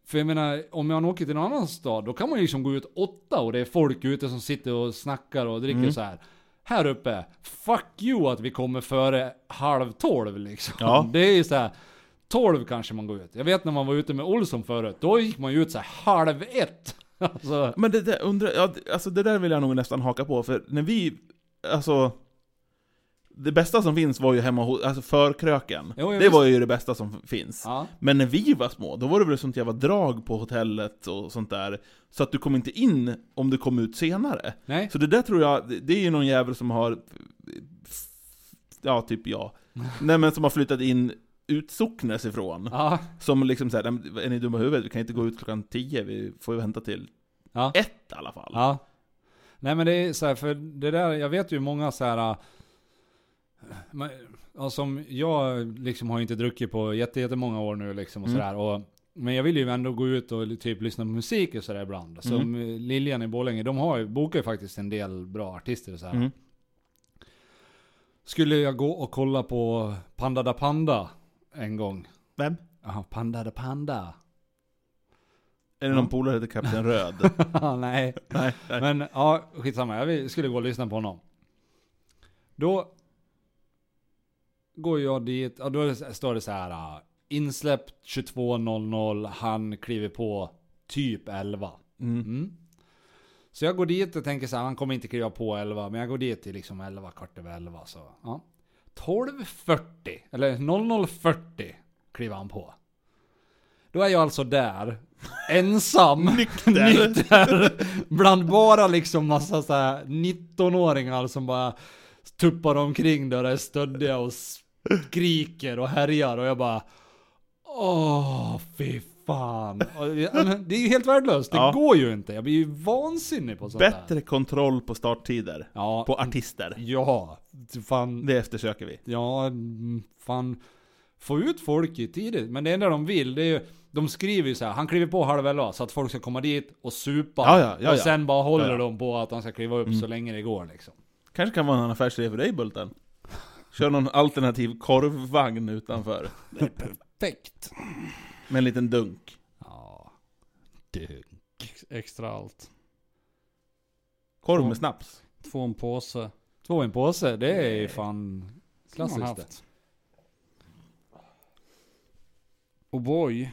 för jag menar, om man åker till en annan stad, då kan man ju liksom gå ut åtta och det är folk ute som sitter och snackar och dricker Mm. så här. Här uppe, fuck you att vi kommer före halv tolv liksom. Ja. Det är ju så här. 12 kanske man går ut. Jag vet när man var ute med Olsson förut, då gick man ju ut så här halv ett. alltså, Men det där, undrar, ja, alltså det där vill jag nog nästan haka på, för när vi, alltså Det bästa som finns var ju hemma hos, alltså förkröken. Jo, det var ju det bästa som finns. ja. Men när vi var små, då var det väl sånt jävla drag på hotellet och sånt där. Så att du kom inte in om du kom ut senare. Nej. Så det där tror jag, det- är ju någon jävel som har, ja typ jag, nej men som har flyttat in utsocknes ifrån. Ja. Som liksom såhär, "Nej, men är ni dumma i huvudet? Vi kan inte gå ut klockan 10, vi får ju vänta till Ja. ett i alla fall. Ja. Nej men det är så här, för det där, jag vet ju många så här. Men, ja, som jag liksom har inte druckit på jätte- jättemånga år nu liksom och Mm. sådär. Och, men jag vill ju ändå gå ut och typ lyssna på musik och sådär ibland. Som Mm. eh, Liljan i Borlänge, de har ju, bokar ju faktiskt en del bra artister och så här. Mm. Skulle jag gå och kolla på Panda da Panda en gång? Vem? Ja, Panda da Panda. Är det någon Ja. polare till Kapten Röd? Nej. nej, nej. Men ja, skitsamma. Jag skulle gå och lyssna på honom. Då går jag dit, ja, då står det så här. uh, Insläppt 22.00, han kliver på typ 11. Mm. Mm. Så jag går dit och tänker så här, han kommer inte kliva på 11, men jag går dit till liksom 11, kvart över 11. Så, ja. 12.40, eller 00.40 kliver han på. Då är jag alltså där, ensam, Nykter. nykter, bland bara liksom massa så här 19-åringar som bara tuppar omkring där och är stöddiga och skriker och härjar och jag bara Åh, fy fan. Det- är ju helt värdelöst, det Ja. går ju inte. Jag blir ju vansinnig på sånt där. Bättre kontroll på starttider. Ja, På artister. ja, fan, Det eftersöker vi. ja, fan. Få ut folk i tidigt, men det enda de vill det är ju de skriver ju så här, han kliver på halv elva så att folk ska komma dit och supa. Ja, ja, och sen bara håller de på att han ska kliva upp Mm. så länge det går liksom. Kanske kan vara en affärsidé för dig Bulten. Kör någon alternativ korvvagn utanför. Perfekt. Med en liten dunk. Ja. Du. Ex- Extra allt. Korv med snaps. Få en påse. Två i en påse, det är ju fan klassiskt det. haft. Och boy.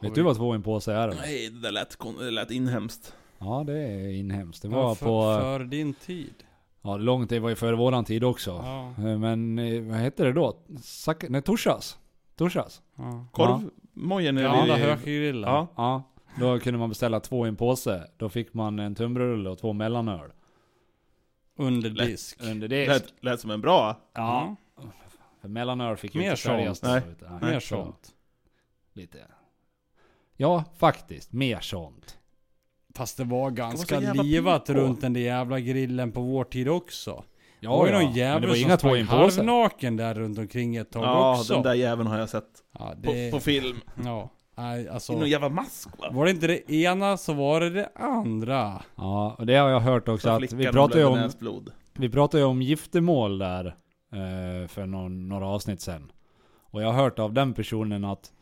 Vet du vad två i en påse är eller? Nej, det där lät, det lät inhemskt. Ja det är inhemskt. Det Ja, var för, på, för din tid. Ja långt, det var ju före våran tid också. Ja. Eh, Men eh, vad hette det då? Sack, nej torsdags. Torsdags. ja. Korvmojen är Gamla vi- hökgrillen. Ja. Ja, då kunde man beställa två i en påse. Då fick man en tunnbrödsrulle och två mellanöl. Under Lätt. disk. Under det. Lät, lät som en bra. Ja. För mellanöl fick ju Mer inte säljas. sånt. Nej. utan- Mer så sånt. Lite. Ja, faktiskt. Mer sånt. Fast det var ganska så jävla livat runt den där jävla grillen på vår tid också. Ja, det var ju någon men det jävel var som inga två i sprang halvnaken där runt omkring ett tag Ja, också. den där jäveln har jag sett. ja, På, det, på film. ja. Nej, I alltså. någon jävla mask va? Var det inte det ena så var det det andra. Ja, och det har jag hört också Så att vi pratar ju om, näsblod. vi pratar ju om giftermål där eh, för någon, några avsnitt sen. Och jag har hört av den personen att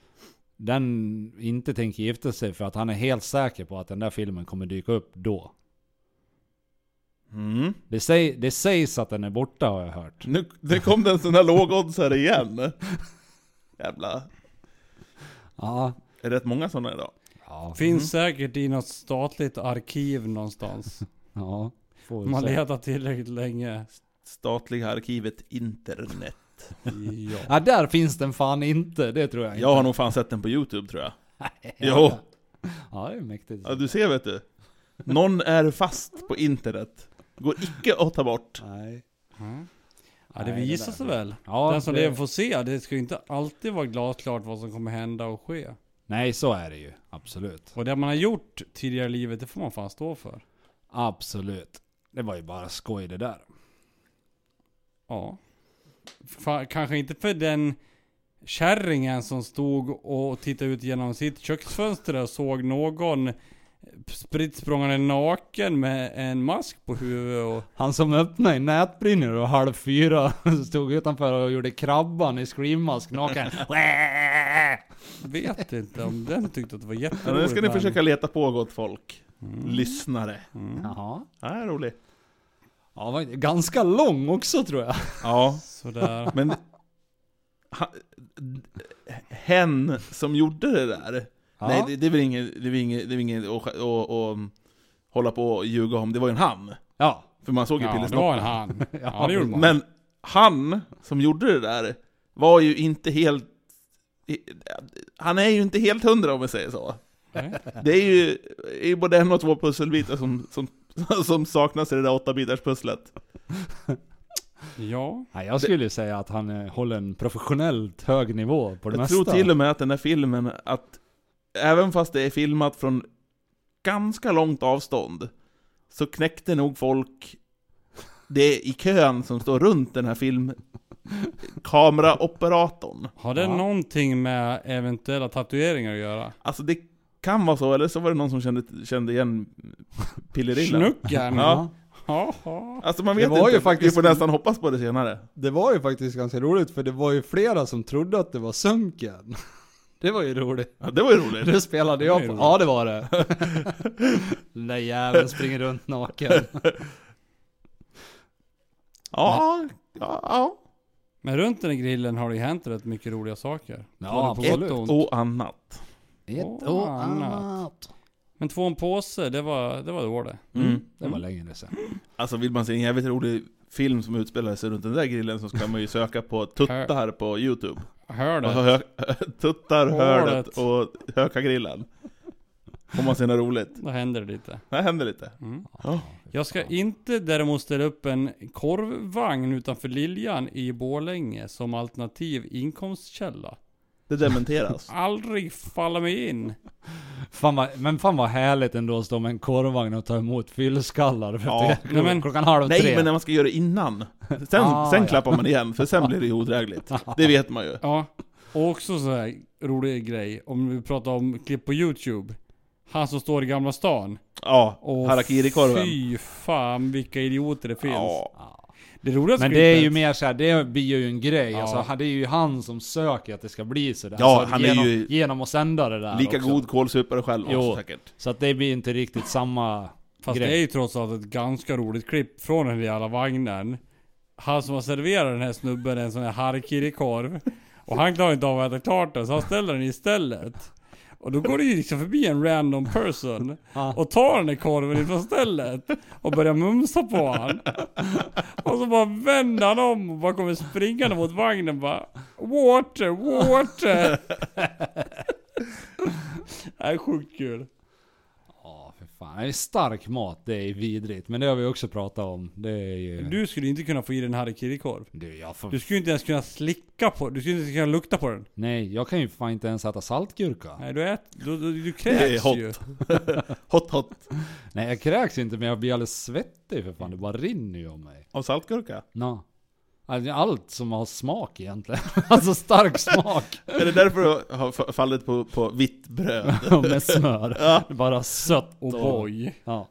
den inte tänker gifta sig för att han är helt säker på att den där filmen kommer dyka upp då. Mm. Det, säg, det sägs att den är borta har jag hört. Nu det kom det en sån där lågoddsare igen. Jävla... Ja. Är det rätt många sådana idag? Ja. Finns säkert i något statligt arkiv någonstans. Ja. Man letar tillräckligt länge. Statliga arkivet internet. Ja. Ja, där finns den fan inte. Det tror jag inte. Jag har nog fan sett den på youtube tror jag. Ja. Jo. Ja, det är mäktigt. Ja, du ser vet du. Någon är fast på internet. Går icke att ta bort. Nej. Mm. Ja det Nej, det visar där- sig väl. Ja, Den som det- lever får se. Det ska ju inte alltid vara glasklart vad som kommer hända och ske. Nej, så är det ju. Absolut. Och det man har gjort tidigare i livet, det får man fan stå för. Absolut. Det var ju bara skoj det där. Ja. Kanske inte för den kärringen som stod och tittade ut genom sitt köksfönster och såg någon spritt språngande naken med en mask på huvudet och... Han som öppnade i nätbrynnor och halv fyra stod utanför och gjorde krabban i screammask naken. Vet inte om den tyckte att det var Ja, jätteroligt. nu ska ni men- försöka leta på gott folk. Mm. Lyssnare. Mm. Jaha. Ja, det är rolig. Ja, var ganska lång också tror jag. Ja, Sådär. men... Ha, hen som gjorde det där Ja. Nej, det, det är väl inget, det är väl inget, det är väl inget att, att, att hålla på och ljuga om. Det var ju en han. Ja. För man såg ju Ja, det var en han. Ja, det gjorde man. Men han som gjorde det där var ju inte helt... Han är ju inte helt hundra om vi säger så. Nej. Det är ju, är ju både en och två pusselbitar som, som, som saknas i det där åtta bitars pusslet. Ja. Nej, jag skulle ju säga att han eh, håller en professionellt hög nivå på det Jag mesta. tror till och med att den här filmen, att även fast det är filmat från ganska långt avstånd, så knäckte nog folk det i kön som står runt den här filmkameraoperatorn. Har det Ja. någonting med eventuella tatueringar att göra? Alltså det kan vara så, eller så var det någon som kände, kände igen pillerillen. Snucken? Ja. Alltså man Det vet var inte, ju faktiskt- vi får nästan hoppas på det senare. Det var ju faktiskt ganska roligt för det var ju flera som trodde att det var Sunken. Det var ju roligt. Ja, det var ju roligt. Det spelade Det jag ju på. roligt. Ja det var det. Den där jäveln springer runt naken. Ja, ja, ja. Men runt den här grillen har det ju hänt rätt mycket roliga saker. Ja, ont. Och annat. Ett och och annat. annat. Men två en påse, det var det. Var då det. Mm. Det var länge sedan. Alltså vill man se en jävligt rolig film som utspelar sig runt den där grillen så ska man ju söka på tuttar på youtube. Hör Och det. hö tuttar, hörnet och Hökagrillen. Får man se något roligt. Då händer det lite. Det händer lite. Mm. Ja. Jag ska inte däremot ställa upp en korvvagn utanför Liljan i Borlänge som alternativ inkomstkälla. Det dementeras. Aldrig falla mig in. Fan vad, men fan vad härligt ändå att stå med en korvvagn och ta emot fyllskallar Ja. Nej, men- klockan halv Nej, tre. men när man ska göra det innan. Sen, Ah, sen ja. klappar man igen, för sen blir det ju odrägligt. Det vet man ju. Ja, och också så här rolig grej. Om vi pratar om klipp på YouTube. Han som står i Gamla stan. Ja, Och harakiri-korven. fy fan vilka idioter det finns. Ja. Ja. Det roligaste Men det är ju mer såhär, det blir ju en grej. Ja. Alltså, det är ju han som söker att det ska bli sådär. Ja, så han är genom, ju genom att sända det där Lika också. god kålsupare själv Jo. också säkert. Så att det blir inte riktigt samma Fast grej. det är ju trots allt ett ganska roligt klipp från den där jävla vagnen. Han som har serverat den här snubben en sån här harkiri-korv. Och han klarar inte av att äta klart den så han ställer den istället. Och då går det ju liksom förbi en random person och tar den där korven ifrån stället och börjar mumsa på han. Och så bara vänder han om och bara kommer springande mot vagnen bara Water, water! Det är sjukt kul. Ja, fan. Stark mat, det är vidrigt. Men det har vi också pratat om. Det är ju... Du skulle inte kunna få i dig en harikiri-korv. Du, jag får... Du skulle inte ens kunna slicka på Du skulle inte ens kunna lukta på den. Nej, jag kan ju fan inte ens äta saltgurka. Nej, du ät, du, du, du Det är kräks hot. ju. Hot hot. Nej, jag kräks inte men jag blir alldeles svettig för fan. Det bara rinner ju om mig. Av saltgurka? Nå. Alltså, Allt som har smak egentligen. alltså stark smak. Är det därför du har fa- fallit på, på vitt bröd? med smör. Ja. Bara sött Och boy. Ja.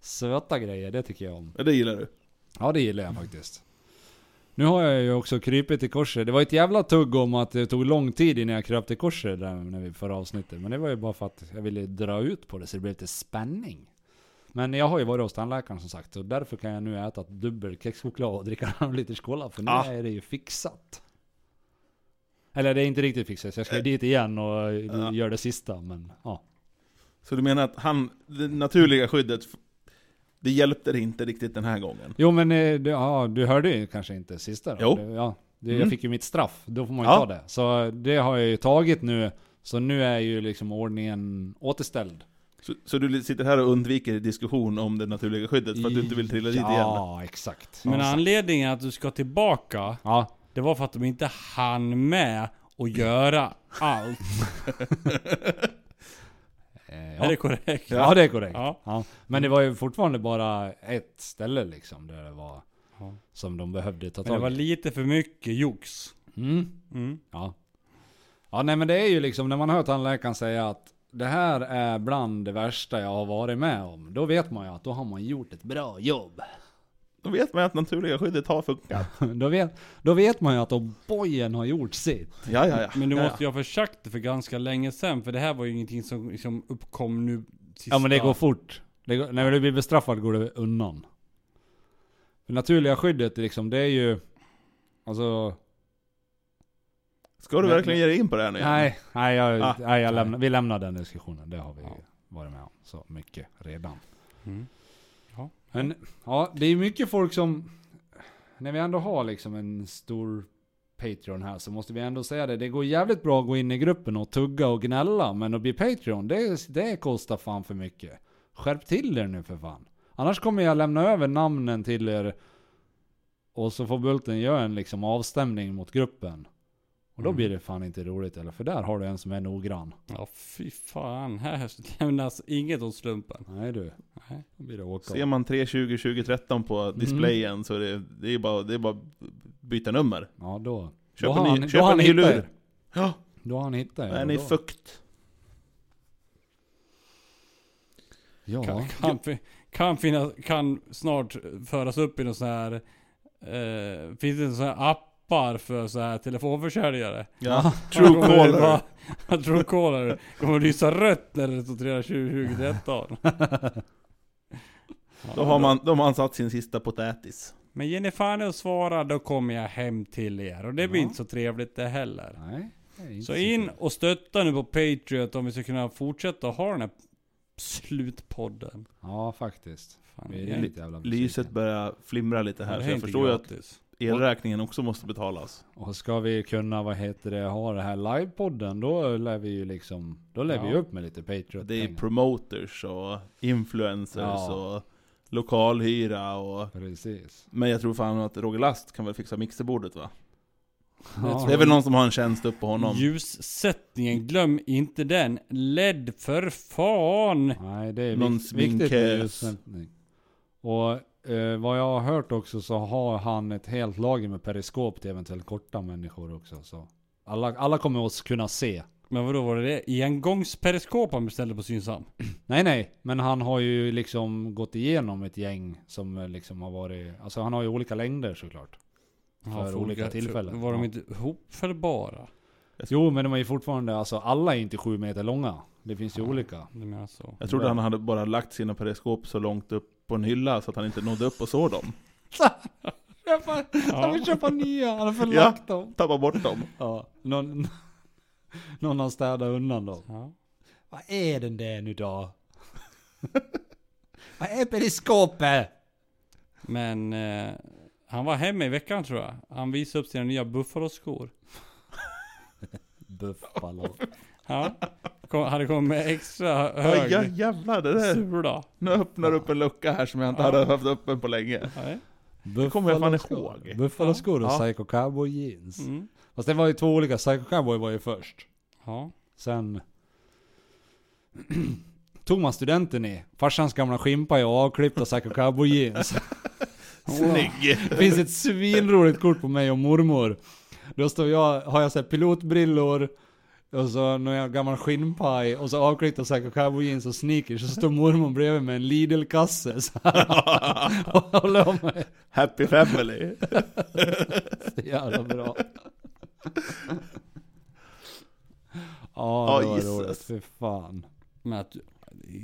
Söta grejer, det tycker jag om. Ja, det gillar du. Ja, det gillar jag faktiskt. Nu har jag ju också krypit i korset. Det var ett jävla tugg om att det tog lång tid innan jag kröp till korset där när vi förra avsnittet. Men det var ju bara för att jag ville dra ut på det så det blev lite spänning. Men jag har ju varit hos tandläkaren som sagt, och därför kan jag nu äta dubbel kexchoklad och dricka en liters cola, för nu Ah. är det ju fixat. Eller det är inte riktigt fixat, så jag ska ju dit igen och Ja. göra det sista, men ja. Så du menar att han, det naturliga skyddet, det hjälpte dig inte riktigt den här gången? Jo men eh, du, ja, du hörde ju kanske inte sista då? Jo. Ja, det, Mm. Jag fick ju mitt straff, då får man ju Ja. ta det. Så det har jag ju tagit nu, så nu är ju liksom ordningen återställd. Så, så du sitter här och undviker diskussion om det naturliga skyddet för att du inte vill trilla dit igen? Ja, exakt. Men ja, anledningen att du ska tillbaka, ja, det var för att de inte hann med att göra allt. eh, Är det ja. korrekt? ja, det är korrekt. Ja. Ja. Men det var ju fortfarande bara ett ställe liksom, där det var Ja. som de behövde ta Men det tag var i. lite för mycket jox. Mm. Mm. Ja. Ja nej men det är ju liksom när man hör tandläkaren säga att det här är bland det värsta jag har varit med om. Då vet man ju att då har man gjort ett bra jobb. Då vet man att naturliga skyddet har funkat. Då vet, då vet man ju att O'boyen har gjort sitt. Ja, ja, ja. Men du måste ju ha försagt det för ganska länge sedan, för det här var ju ingenting som liksom uppkom nu sista... Ja men det går fort. Det går, när du blir bestraffad går det undan. Det naturliga skyddet liksom, det är ju... Alltså... Ska du Men- verkligen ge dig in på det här nu? igen? Nej, nej, jag, Ah, nej jag lämnar, vi lämnar den diskussionen. Det har vi Ja. varit med om så mycket redan. Mm. Men ja, det är mycket folk som, när vi ändå har liksom en stor Patreon här så måste vi ändå säga det. Det går jävligt bra att gå in i gruppen och tugga och gnälla. Men att bli Patreon, det, det kostar fan för mycket. Skärp till er nu för fan. Annars kommer jag lämna över namnen till er. Och så får Bulten göra en liksom avstämning mot gruppen. Och då Mm. blir det fan inte roligt eller? För där har du en som är noggrann. Ja fy fan, här lämnas inget åt slumpen. Nej du. Nej. Då blir det åka. Ser man 320 2013 på displayen så är det, det är bara, det är bara byta nummer. Ja då. Köp då en ny- han, köp då har en han ny lur. Ja, Då har han hittat er. är och ni då- fukt? Ja. Kan, kan, kan, finnas, kan snart föras upp i någon sån här, eh, finns det såna här appar för så här telefonförsäljare? Ja, True Truecaller. Truecaller kommer lysa rött när det står 320 2013. Då har man, då har man satt sin sista potätis. Men ger ni fan att svara, då kommer jag hem till er. Och det blir Ja. inte så trevligt det heller. Nej. det är inte Så in och stötta nu på Patreon om vi ska kunna fortsätta ha den här slutpodden. Ja faktiskt. Fan, Vi är lite jävla. Lyset börjar flimra lite här, så jag förstår ju att. Elräkningen också måste betalas. Och ska vi kunna, vad heter det, ha det här livepodden, då lär vi ju liksom, då lär Ja. vi upp med lite Patreon Det är promoters och influencers Ja. och lokalhyra och... Precis. Men jag tror fan att Roger Last kan väl fixa mixerbordet va? Ja. Det är väl någon som har en tjänst upp på honom. Ljussättningen, glöm inte den. LED för fan! Nej, det är Någon vik- viktigt med ljussättning. Och eh, vad jag har hört också så har han ett helt lager med periskop till eventuellt korta människor också. Så alla, alla kommer att kunna se. Men vadå var det det? Engångsperiskop han beställde på Synsam? Nej nej, men han har ju liksom gått igenom ett gäng som eh, liksom har varit, alltså han har ju olika längder såklart. För olika tillfällen. Var de Ja. inte hopfällbara? Jo men de är ju fortfarande, alltså alla är inte sju meter långa. Det finns ju Ja. olika. Du menar så? Jag trodde han hade bara lagt sina periskop så långt upp på en hylla så att han inte nådde upp och såg dem. Han vill köpa nya, han har Ja. förlagt dem. Tappa bort dem. Ja, någon, någon har städat undan dem. Ja. Vad är den där nu då? Vad är periskopet? Men eh, han var hemma i veckan tror jag. Han visade upp sina nya Buffalo-skor. Buffalo. Ja. Kom, hade kommit extra hög ja, jävlar, det där. sula. Nu öppnar upp en lucka här som jag inte Ja. hade haft öppen på länge. Nej. Det kommer jag fan Buffalo-skor. ihåg. Buffalo-skor och Ja. Psycho Cowboy jeans. Mm. Fast det var ju två olika, Psycho Cowboy var ju först. Ja. Sen tog man studenten i farsans gamla skimpa och avklippta Psycho Cowboy jeans. Snygg! Det finns ett svinroligt kort på mig och mormor. Då står jag, har jag så här pilotbrillor, och så någon gammal skinnpaj, och så avklippta Psycho Cowboy jeans och sneakers, så står mormor bredvid med en Lidl-kasse så här. Och håller om mig. Happy family! Så jävla bra. Ja, Ja, det var roligt. Fy fan. Men att,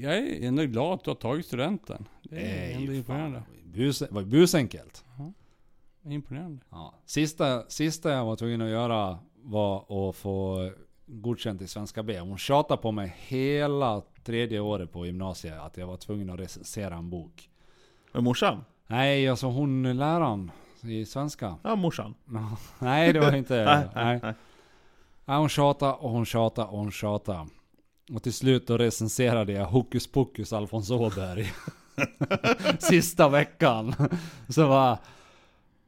jag är ändå glad att du har tagit studenten. Det är Nej, ändå imponerande. Bus, var busenkelt. Imponerande. Ja. Sista, sista jag var tvungen att göra var att få godkänt i svenska B. Hon tjatade på mig hela tredje året på gymnasiet att jag var tvungen att recensera en bok. Men morsan? Nej, alltså hon läraren i svenska. Ja, morsan. Nej, det var inte... Nej, nej. nej, nej. Hon tjatade och hon tjatade och hon tjatade. Och till slut då recenserade jag Hokus Pokus Alfons Åberg. Sista veckan. Så bara...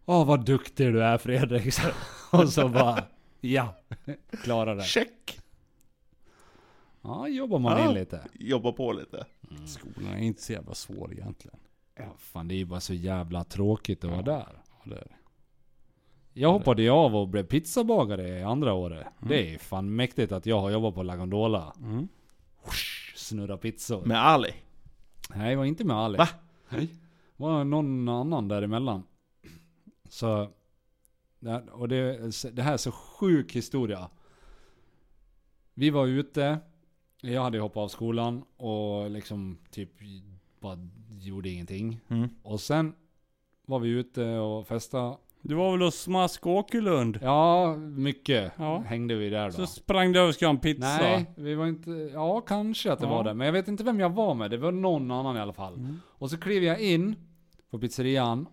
Åh vad duktig du är Fredrik. Och så bara... Ja, klarade det. Check! Ja, jobbar man Ja. in lite. Jobba på lite. Skolan är inte så jävla svår egentligen. Ja, fan det är ju bara så jävla tråkigt att vara där. Ja, det är det. Jag hoppade ju av och blev pizzabagare i andra året. Det är fan mäktigt att jag har jobbat på La Gondola. Mm. Snurra pizzor. Med Ali. Nej, det var inte med Ali. Va? Nej. Det var någon annan däremellan. Så... Och det, det här är så sjuk historia. Vi var ute. Jag hade hoppat av skolan och liksom typ bara gjorde ingenting. Mm. Och sen var vi ute och festade. Du var väl hos Smask Åkerlund? Ja, mycket Ja. hängde vi där då. Så sprang du över och skulle ha en pizza. Nej, vi var inte... Ja, kanske att det Ja. var det. Men jag vet inte vem jag var med. Det var någon annan i alla fall. Mm. Och så klev jag in på pizzerian.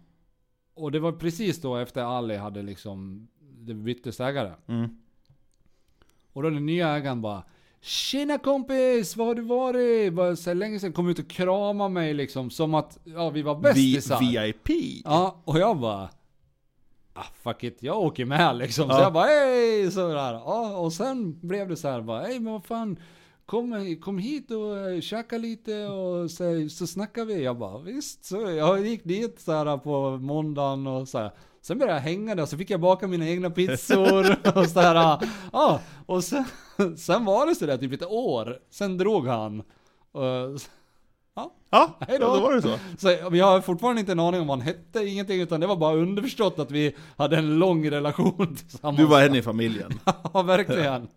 Och det var precis då efter Ali hade liksom... Det byttes ägare. Mm. Och då den nya ägaren bara Tjena kompis, var har du varit? Bara så länge sedan kom ut och krama mig liksom som att ja, vi var bästisar. VIP. Ja, och jag bara ah, fuck it, jag åker med liksom. Så Ja. jag bara hej! Sådär. Ja, och sen blev det så här bara hej men vad fan. Kom, kom hit och eh, käka lite och så, så snackar vi. Jag bara visst. Så jag gick dit så här på måndagen och så här. Sen började jag hänga där så fick jag baka mina egna pizzor och så här. Ja, och sen, sen var det så där typ ett år. Sen drog han. Och, Ja, Hej då. ja, då var det så. så jag har fortfarande inte en aning om vad han hette, ingenting, utan det var bara underförstått att vi hade en lång relation tillsammans. Du var en i familjen. Ja, verkligen.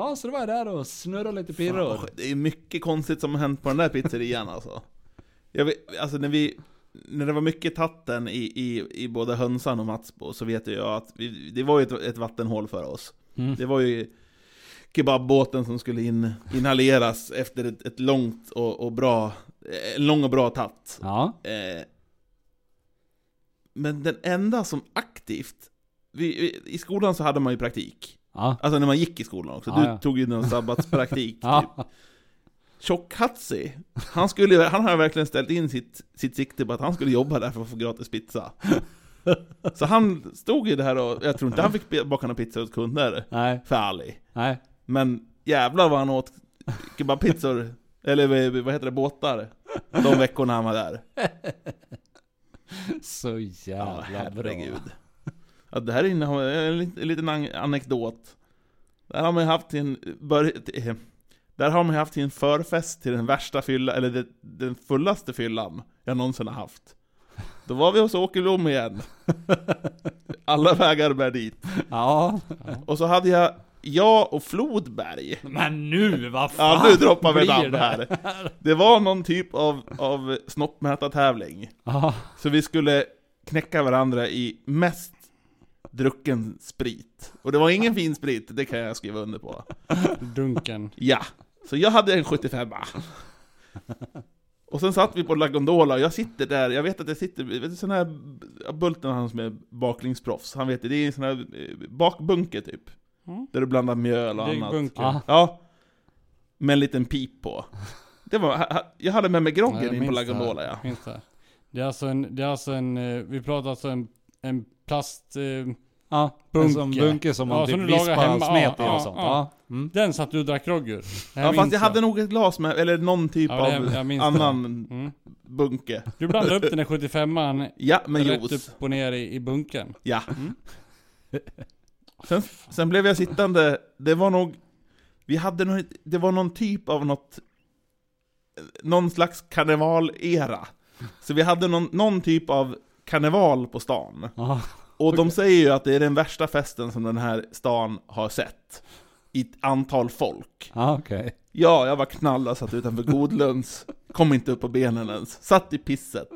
Ja, så då var jag där och snurrade lite pirror. Fan, det är mycket konstigt som har hänt på den där pizzerian alltså. Jag vet, alltså när vi, när det var mycket tatten i, i, i både Hönsan och Matsbo så vet jag att vi, det var ju ett, ett vattenhål för oss. Mm. Det var ju kebabbåten som skulle in, inhaleras efter ett, ett långt och, och bra, en lång och bra tatt. Ja. Eh, men den enda som aktivt, vi, vi, i skolan så hade man ju praktik. Ja. Alltså när man gick i skolan också, Ja, du ja. tog ju någon sabbatspraktik typ. Ja. Tjock-Hatsi, han, skulle, han har verkligen ställt in sitt, sitt sikte på att han skulle jobba där för att få gratis pizza. Så han stod ju där och, jag tror inte han fick baka någon pizza åt kunder, Nej. för Ali. Nej. Men jävlar vad han åt kebabpizzor, eller vad heter det, båtar, de veckorna han var där. Så Ja, jävla herregud. bra. Ja, det här innehåller en lit- en liten an- anekdot. Där har man ju haft eh, där har man ju haft sin förfest till den värsta fylla, eller den fullaste fyllan jag någonsin har haft. Då var vi hos Åke Blom igen. Alla vägar bär dit. Ja. Och så hade jag, jag och Flodberg. Men nu, vad fan Ja, nu droppar vi namn här. Det var någon typ av, av snoppmätartävling. Så vi skulle knäcka varandra i mest drucken sprit. Och det var ingen fin sprit, det kan jag skriva under på. Dunken. Ja, så jag hade en 75 Och sen satt vi på La Gondola och jag sitter där, jag vet att jag sitter, vet du sån här, Bulten han som är baklingsproffs, han vet det, det är en sån här eh, bakbunke typ. Mm. Där du blandar mjöl och annat. Degbunker. Ja. Med en liten pip på. Det var, jag hade med mig groggen in på La. Gondola ja. Minns det. Det är alltså en, det är alltså en, eh, vi pratar alltså en, en plast... Eh, Ja, Bunke. en sån bunke som man Ja, typ som vispar hemma. smet i Ja, och sånt. ja. Ja. Mm. den satt du och drack grogg ur. Det Ja fast jag hade nog ett glas med, eller någon typ av annan Mm. bunke. Du blandade upp den där 75an Ja, med rätt juice. upp och ner i, i bunken. Ja. Mm. Sen, sen blev jag sittande, det var nog, vi hade nog, det var någon typ av något, någon slags karnevalera. Så vi hade någon, någon typ av karneval på stan. Ja. Och de säger ju att det är den värsta festen som den här stan har sett. I ett antal folk. Ja, okej. Ja, jag var knallad, satt utanför Godlunds, kom inte upp på benen ens, satt i pisset.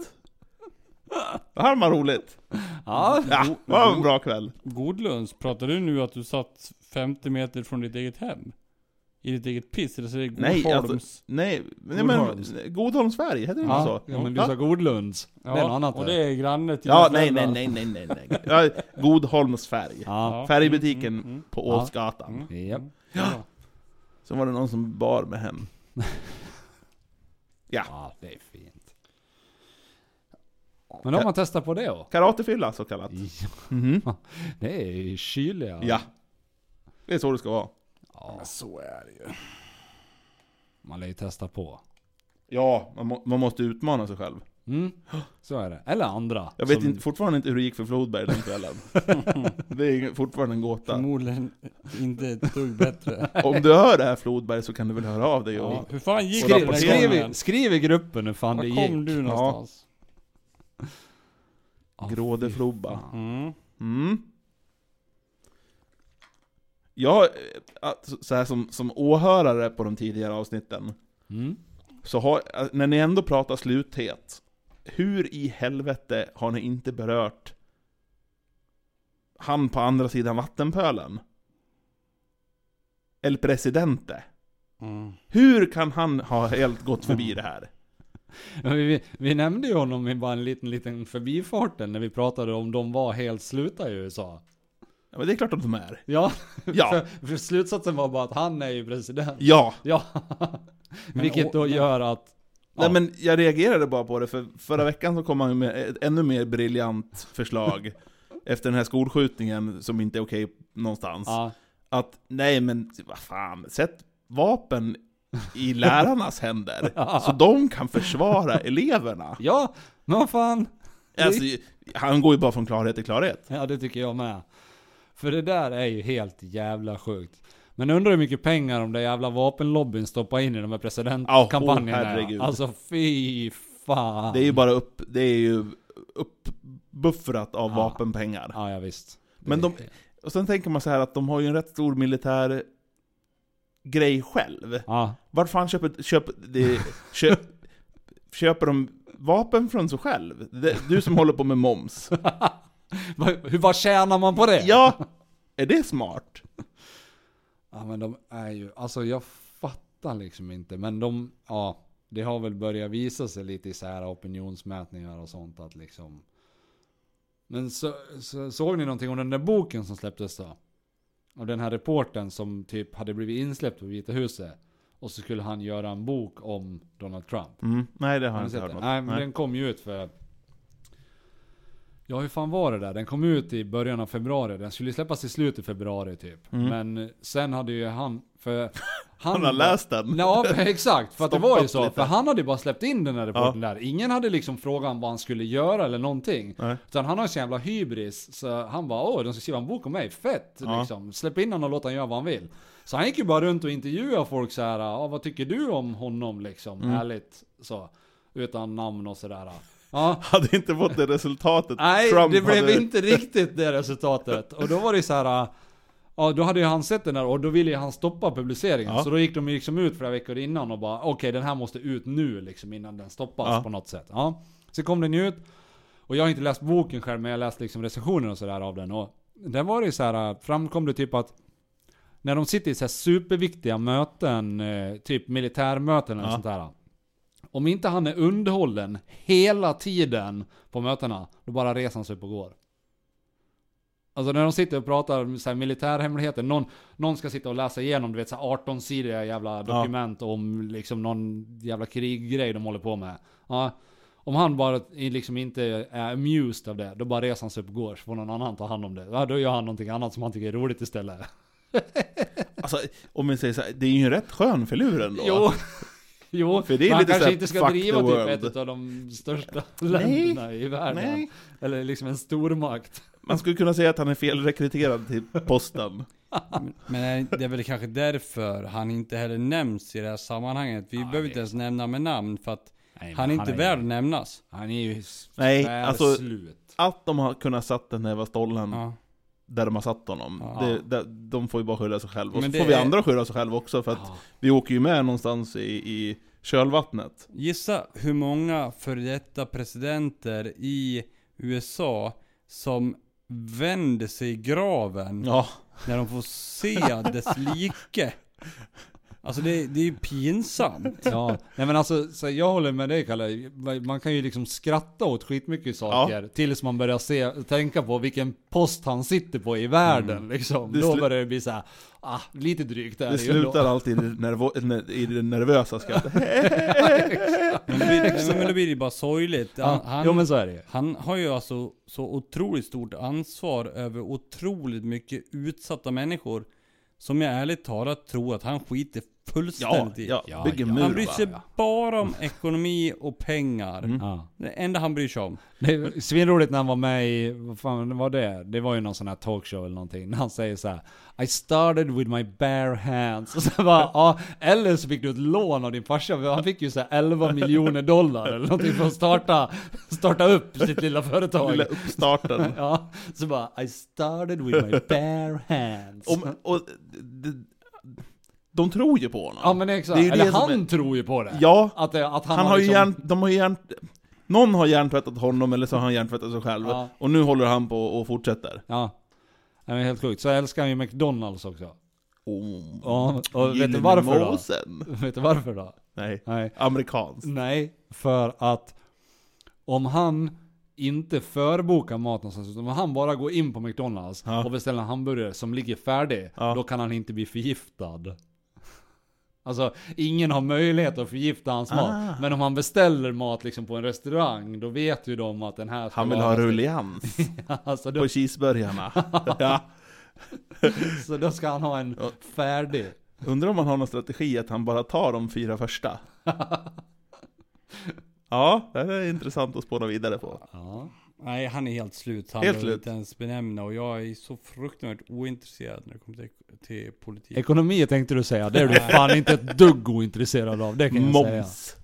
Det här var roligt. Ja, Ja, det var en bra kväll. Godlunds, pratar du nu att du satt 50 meter från ditt eget hem? I ditt eget piss? Eller så är det Nej, Godholms? alltså, nej, nej men Godholms. Godholmsberg, heter det inte ja, så? ja, men du Ja. sa Godlunds. det är något annat och det. är granne till Ja, nej, nej, nej, nej, nej, nej. Ja, Godholmsfärg. Ja. Ja. Färgbutiken Mm, mm, på Ja. Åsgatan. mm. Ja. Så var det någon som bar med hem. Ja, Ja, det är fint. Men då har man testat på det då? karatefylla så kallat. Ja, Mhm. det är kyliga. Ja. Det är så det ska vara. Ja. Så är det ju. Man lär ju testa på. Ja, man, må, man måste utmana sig själv. Mm, så är det. Eller andra. Jag vet som- inte, fortfarande inte hur det gick för Flodberg den kvällen. det är fortfarande en gåta. Förmodligen inte ett dugg bättre. Om du hör det här Flodberg så kan du väl höra av dig och... Ja. Hur fan gick Och det Skriv, skriv, skriv i gruppen hur fan det Var gick. kom du någonstans? Ja, Grådeflobba. fy fan. Mm. Mm. Jag, eh, så här som, som åhörare på de tidigare avsnitten, Mm. så har, eh, när ni ändå pratar sluthet, hur i helvete har ni inte berört han på andra sidan vattenpölen. El Presidente. Mm. Hur kan han ha helt gått förbi det här? Vi, vi nämnde ju honom i bara en liten, liten förbifarten när vi pratade om de var helt sluta i USA. Ja, men det är klart att de är. Ja, Ja. För, för slutsatsen var bara att han är ju president. Ja. Ja. Vilket då gör att... Nej Ja. men jag reagerade bara på det, för förra veckan så kom han med ett ännu mer briljant förslag Efter den här skolskjutningen som inte är okej någonstans Ja. Att, nej men vad fan, sätt vapen i lärarnas händer Så de kan försvara eleverna ja, men vad fan. Alltså, han går ju bara från klarhet till klarhet Ja, det tycker jag med. För det där är ju helt jävla sjukt. Men undrar hur mycket pengar de där jävla vapenlobbyn stoppar in i de här presidentkampanjerna. oh, herregud. alltså fy fan. Det är ju bara upp, det är ju uppbuffrat av Ja. vapenpengar Ja, ja visst. Men de, och sen tänker man så här att de har ju en rätt stor militär grej själv Ja. Varför fan köper, köp, det, köp, köper de vapen från sig själv? Du som håller på med moms. Hur, vad tjänar man på det? Ja! Är det smart? Ja men de är ju, alltså jag fattar liksom inte. Men de, ja. Det har väl börjat visa sig lite i så här opinionsmätningar och sånt att liksom. Men så, så, såg ni någonting om den där boken som släpptes då? Av den här reporten som typ hade blivit insläppt på Vita huset. Och så skulle han göra en bok om Donald Trump. Mm, nej, det har jag inte hört något. Nej, men Nej. den kom ju ut för... Ja, hur fan var det där? Den kom ut i början av februari. Den skulle släppas i slutet av februari typ. Mm. Men sen hade ju han... För Han har läst den. Ja, exakt. För att det var ju så. lite. För han hade ju bara släppt in den här reporten där. Ingen hade liksom frågat vad han skulle göra eller någonting. Nej. Utan han har så jävla hybris. Så han bara åh, de ska skriva en bok om mig. Fett! Ja. Liksom. Släpp in honom och låt honom göra vad han vill. Så han gick ju bara runt och intervjuade folk så här. Ja, vad tycker du om honom liksom? Mm. Ärligt så. Utan namn och sådär. Ja. Hade inte fått det resultatet Nej, Trump det blev hade... inte riktigt det resultatet. Och då var det så här. Ja, då hade ju han sett den där och då ville ju han stoppa publiceringen. Ja. Så då gick de ju liksom ut flera veckor innan och bara okej den här måste ut nu liksom innan den stoppas Ja. på något sätt. Ja. Så kom den ju ut. Och jag har inte läst boken själv men jag har läst liksom recensioner och sådär av den. Och där var det ju så här, framkom det typ att när de sitter i så här superviktiga möten, eh, typ militärmöten eller Ja. sånt där. Om inte han är underhållen hela tiden på mötena, då bara reser han sig upp och går. Alltså när de sitter och pratar så här militärhemligheter, någon, någon ska sitta och läsa igenom du vet så här 18-sidiga jävla dokument om liksom någon jävla kriggrej de håller på med. Ja. Om han bara liksom inte är amused av det, då bara reser han sig upp och går, så får någon annan ta hand om det. Ja, då gör han någonting annat som han tycker är roligt istället. Alltså, om vi säger så här, det är ju en rätt skön filur ändå. Jo, jo För det är lite kanske inte ska driva typ ett av de största länderna i världen. Nej. Eller liksom en stormakt. Man skulle kunna säga att han är felrekryterad till posten. Men det är väl kanske därför han inte heller nämns i det här sammanhanget. Vi Ja, jag behöver inte ens nämna med namn för att Nej, han är inte värd att nämnas. Han är ju Nej, Nej, alltså- slut. Att de har kunnat satt den här stollen Ja. Där de har satt honom, Ja. det, det, de får ju bara skylla sig själva. Och så får vi är- andra skylla sig själva också, för att Ja. vi åker ju med någonstans i, i kölvattnet. Gissa hur många före detta presidenter i USA som vänder sig i graven Ja, när de får se dess like. Alltså det, det är ju pinsamt. Ja, nej men alltså, så jag håller med dig Kalle. Man kan ju liksom skratta åt skitmycket saker. Tills man börjar se, tänka på vilken post han sitter på i världen liksom. Det Då börjar det bli så här, ah, lite drygt är det ändå. slutar alltid i det, nervo- i det nervösa skrattet. Men det blir, men det blir ju bara sorgligt. Han, Ja, han, jo men så är det han har ju alltså så otroligt stort ansvar över otroligt mycket utsatta människor. Som jag ärligt talat tror att han skiter Ja, fullständigt ja, Ja, bygger ja. mur Han bryr sig bara. bara om ekonomi och pengar. Mm. Ja. Det enda han bryr sig om. Det är svinroligt när han var med i, vad fan var det? Det var ju någon sån här talkshow eller någonting. När han säger så här: I started with my bare hands. Och så bara, ja, eller så fick du ett lån av din farsa. Han fick ju så här 11 miljoner dollar eller någonting för att starta, starta upp sitt lilla företag. Lilla uppstarten. Ja, så bara I started with my bare hands. Om, och, de, tror ju på honom. ja men exakt, det är ju eller det han är- tror ju på det. Ja, Att, det, att han, han, har liksom, hjärn, de har hjärn, Någon har hjärntvättat honom eller så har han hjärntvättat sig själv. Ja. Och nu håller han på och fortsätter. Ja. Nej, men helt sjukt. Så älskar han ju McDonalds också. Oh. Ja, och vet du varför då? Vet du varför då? Nej, Nej. amerikanskt. Nej, för att om han inte förbokar mat någonstans, utan om han bara går in på McDonalds Ja. och beställer en hamburgare som ligger färdig, Ja. då kan han inte bli förgiftad. Alltså, ingen har möjlighet att förgifta hans Ah. mat. Men om han beställer mat liksom på en restaurang, då vet ju de att den här ska Han vill ha rullians alltså, då, på cheeseburgarna. ja. Så då ska han ha en färdig. Undrar om han har någon strategi att han bara tar de fyra första. Ja, det är intressant att spåra vidare på. Ja. Nej, han är helt slut. Han Helt slut. inte ens benämna och jag är så fruktansvärt ointresserad när det kommer till, till politik. Ekonomi tänkte du säga, det är du fan inte ett dugg ointresserad av, det kan jag säga. Moms.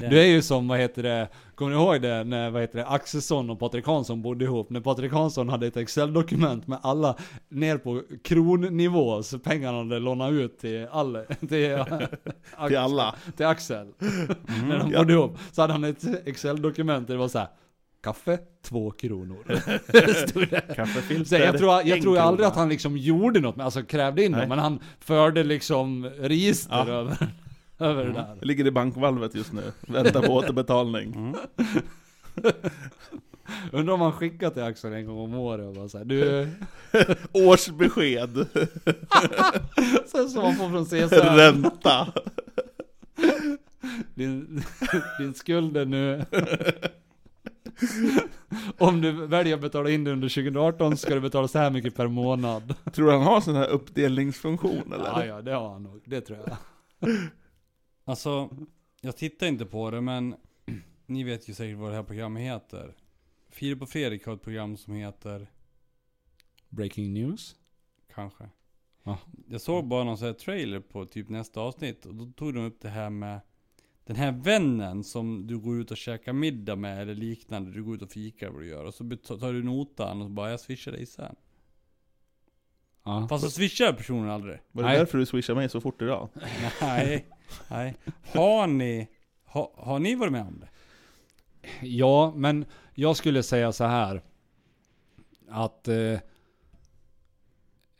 Det- Du är ju som, vad heter det, kommer ni ihåg det när, vad heter det, Axelsson och Patrik Hansson bodde ihop? När Patrik Hansson hade ett Excel-dokument med alla ner på kronnivå, så pengarna hade lånat ut till alla, till, Till alla. till Axel. när de ja. bodde ihop. Så hade han ett Excel-dokument där det var så här. Kaffe, två kronor. Kaffefilter, jag tror, jag tror aldrig krona. att han liksom gjorde något, alltså krävde in dem, men han förde liksom register Ja. över, över det där. Det ligger i bankvalvet just nu. Väntar på återbetalning. Mm. Undrar om han skickar till Axel en gång om året och bara såhär, du... Årsbesked. Sen som man får från CSN. Ränta. Din, din skuld är nu... Om du väljer att betala in det under 2018 ska du betala så här mycket per månad. Tror du han har sån här uppdelningsfunktion eller? Ja, ja, det har han nog. Det tror jag. Alltså, jag tittar inte på det men ni vet ju säkert vad det här programmet heter. Filip och Fredrik har ett program som heter, Breaking news? kanske. Ja. Jag såg bara någon sån här trailer på typ nästa avsnitt och då tog de upp det här med den här vännen som du går ut och käkar middag med eller liknande. Du går ut och fikar vad du gör och så tar du notan och så bara jag swishar dig sen. Ja. Fast så swishar personen aldrig. Var det Nej. därför du swishade mig så fort idag? Nej, nej. Har ni, ha, har ni varit med om det? Ja, men jag skulle säga så här. Att... Eh,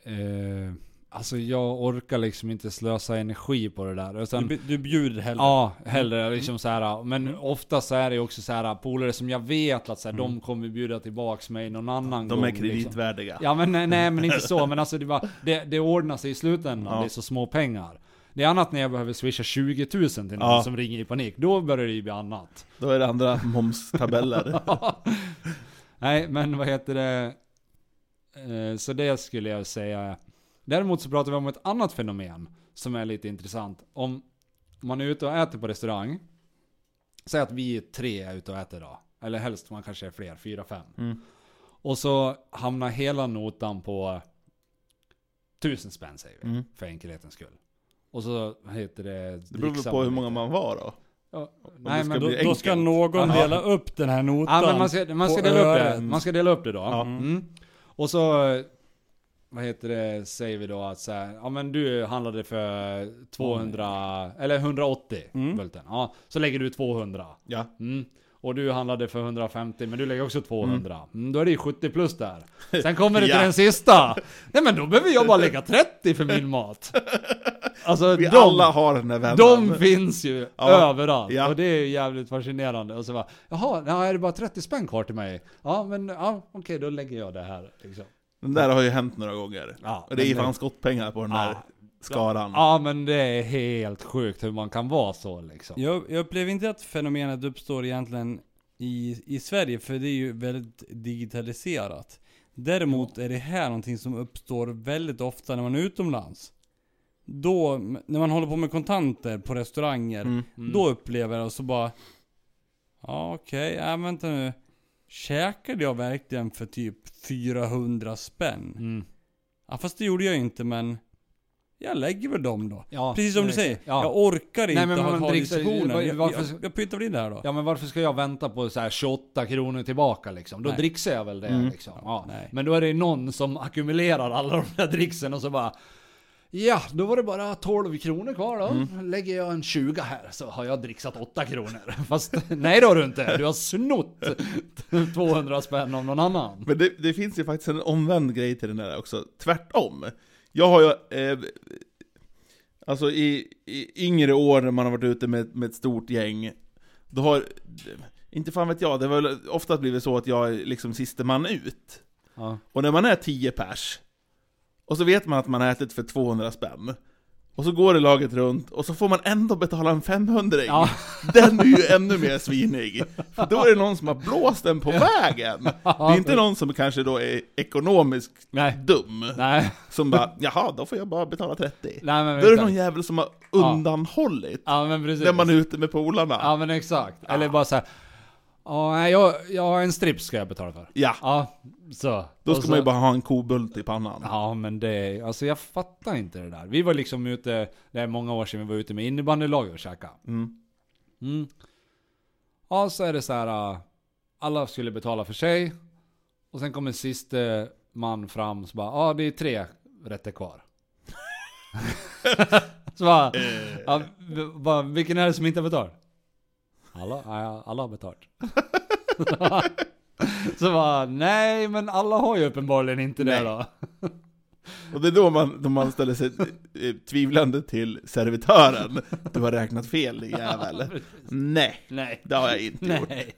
eh, alltså jag orkar liksom inte slösa energi på det där. Du, Utan, be- du bjuder hellre? Ja, hellre liksom så här. Men ofta så är det också så här polare som jag vet att så här, de kommer bjuda tillbaks mig någon annan De gång. är Liksom. kreditvärdiga. Ja men nej, nej men inte så, men alltså det, bara, det, det ordnar sig i slutändan, Ja. det är så små pengar. Det är annat när jag behöver swisha 20 000 till någon Ja. som ringer i panik, då börjar det ju bli annat. Då är det andra momstabeller. Nej men vad heter det, Eh, så det skulle jag säga. Däremot så pratar vi om ett annat fenomen som är lite intressant. Om man är ute och äter på restaurang, säg att vi är tre är ute och äter då. Eller helst man kanske är fler, fyra, fem. Mm. Och så hamnar hela notan på tusen spänn säger vi, Mm. för enkelhetens skull. Och så heter det... Det beror väl dricksar på hur många man var då. Ja, nej men då, Då, ska någon Ja. dela upp den här notan Ja men man ska, man ska dela upp det. Man ska dela upp det då. Ja. Mm. Och så, vad heter det, säger vi då att så här, ja men du handlade för 200, eller 180 Mm. bulten. Ja, så lägger du 200. Ja. Mm. Och du handlade för 150, men du lägger också 200. Mm, då är det ju 70 plus där. Sen kommer det till Ja. den sista. Nej men då behöver jag bara lägga 30 för min mat. Alltså Vi de, alla har den här vännen. de finns ju Ja. överallt. Ja. Och det är jävligt fascinerande. Och så bara, jaha, ja, är det bara 30 spänn kvar till mig? Ja men ja, okej då lägger jag det här. Liksom. Den där har ju hänt några gånger. Ja, Och det är ju fan skottpengar på den där Ja. skaran. Ja men det är helt sjukt hur man kan vara så liksom. Jag, jag upplever inte att fenomenet uppstår egentligen i, i Sverige, för det är ju väldigt digitaliserat. Däremot är det här någonting som uppstår väldigt ofta när man är utomlands. Då, när man håller på med kontanter på restauranger, Mm. Mm. då upplever jag så bara Ja okej, ja vänta nu Käkade jag verkligen för typ 400 spänn? Mm. Ja fast det gjorde jag ju inte men Jag lägger väl dem då. Ja, Precis som du nej, säger, ja. jag orkar inte men ha dricker- diskussionen. Jag, varför- jag, jag pyttar väl in det här då. Ja men varför ska jag vänta på så här 28 kronor tillbaka liksom? Då Nej. dricksar jag väl det Mm. liksom. Ja. nej. Men då är det någon som ackumulerar alla de där dricksen och så bara Ja, då var det bara 12 kronor kvar då. Lägger jag en 20 här så har jag dricksat 8 kronor. Fast nej det har du inte. Du har snott 200 spänn av någon annan. Men det, det finns ju faktiskt en omvänd grej till den där också, tvärtom. Jag har ju, eh, alltså i, i yngre år när man har varit ute med, med ett stort gäng, då har, inte fan vet jag, det har väl ofta blivit så att jag är liksom siste man ut. Ja. Och när man är 10 pers, och så vet man att man har ätit för 200 spänn, och så går det laget runt, och så får man ändå betala en 500 Ja. Den är ju ännu mer svinig. För då är det någon som har blåst den på vägen. Det är inte någon som kanske då är ekonomiskt Nej. dum, Nej. som bara ”Jaha, då får jag bara betala 30”. Nej men Då är det exakt. någon jävel som har undanhållit, Ja men precis. när man är ute med polarna. Ja men exakt. Eller bara såhär. Ja, jag, jag har en strips ska jag betala för. Ja, Ja, så. då Och ska så- man ju bara ha en kobult i pannan. Ja men det, alltså jag fattar inte det där. Vi var liksom ute, det är många år sedan vi var ute med innebandylaget och käkade. Mm. Mm. Ja så är det så här. äh, alla skulle betala för sig. Och sen kommer siste man fram så bara, ja det är tre rätter kvar. så bara, ja, v- bara, vilken är det som inte har betalt? Alla, alla har betalt. så bara, nej men alla har ju uppenbarligen inte det Nej. då. Och det är då man, då man ställer sig eh, tvivlande till servitören. Du har räknat fel din jävel. Nej, Nej. det har jag inte gjort. Nej.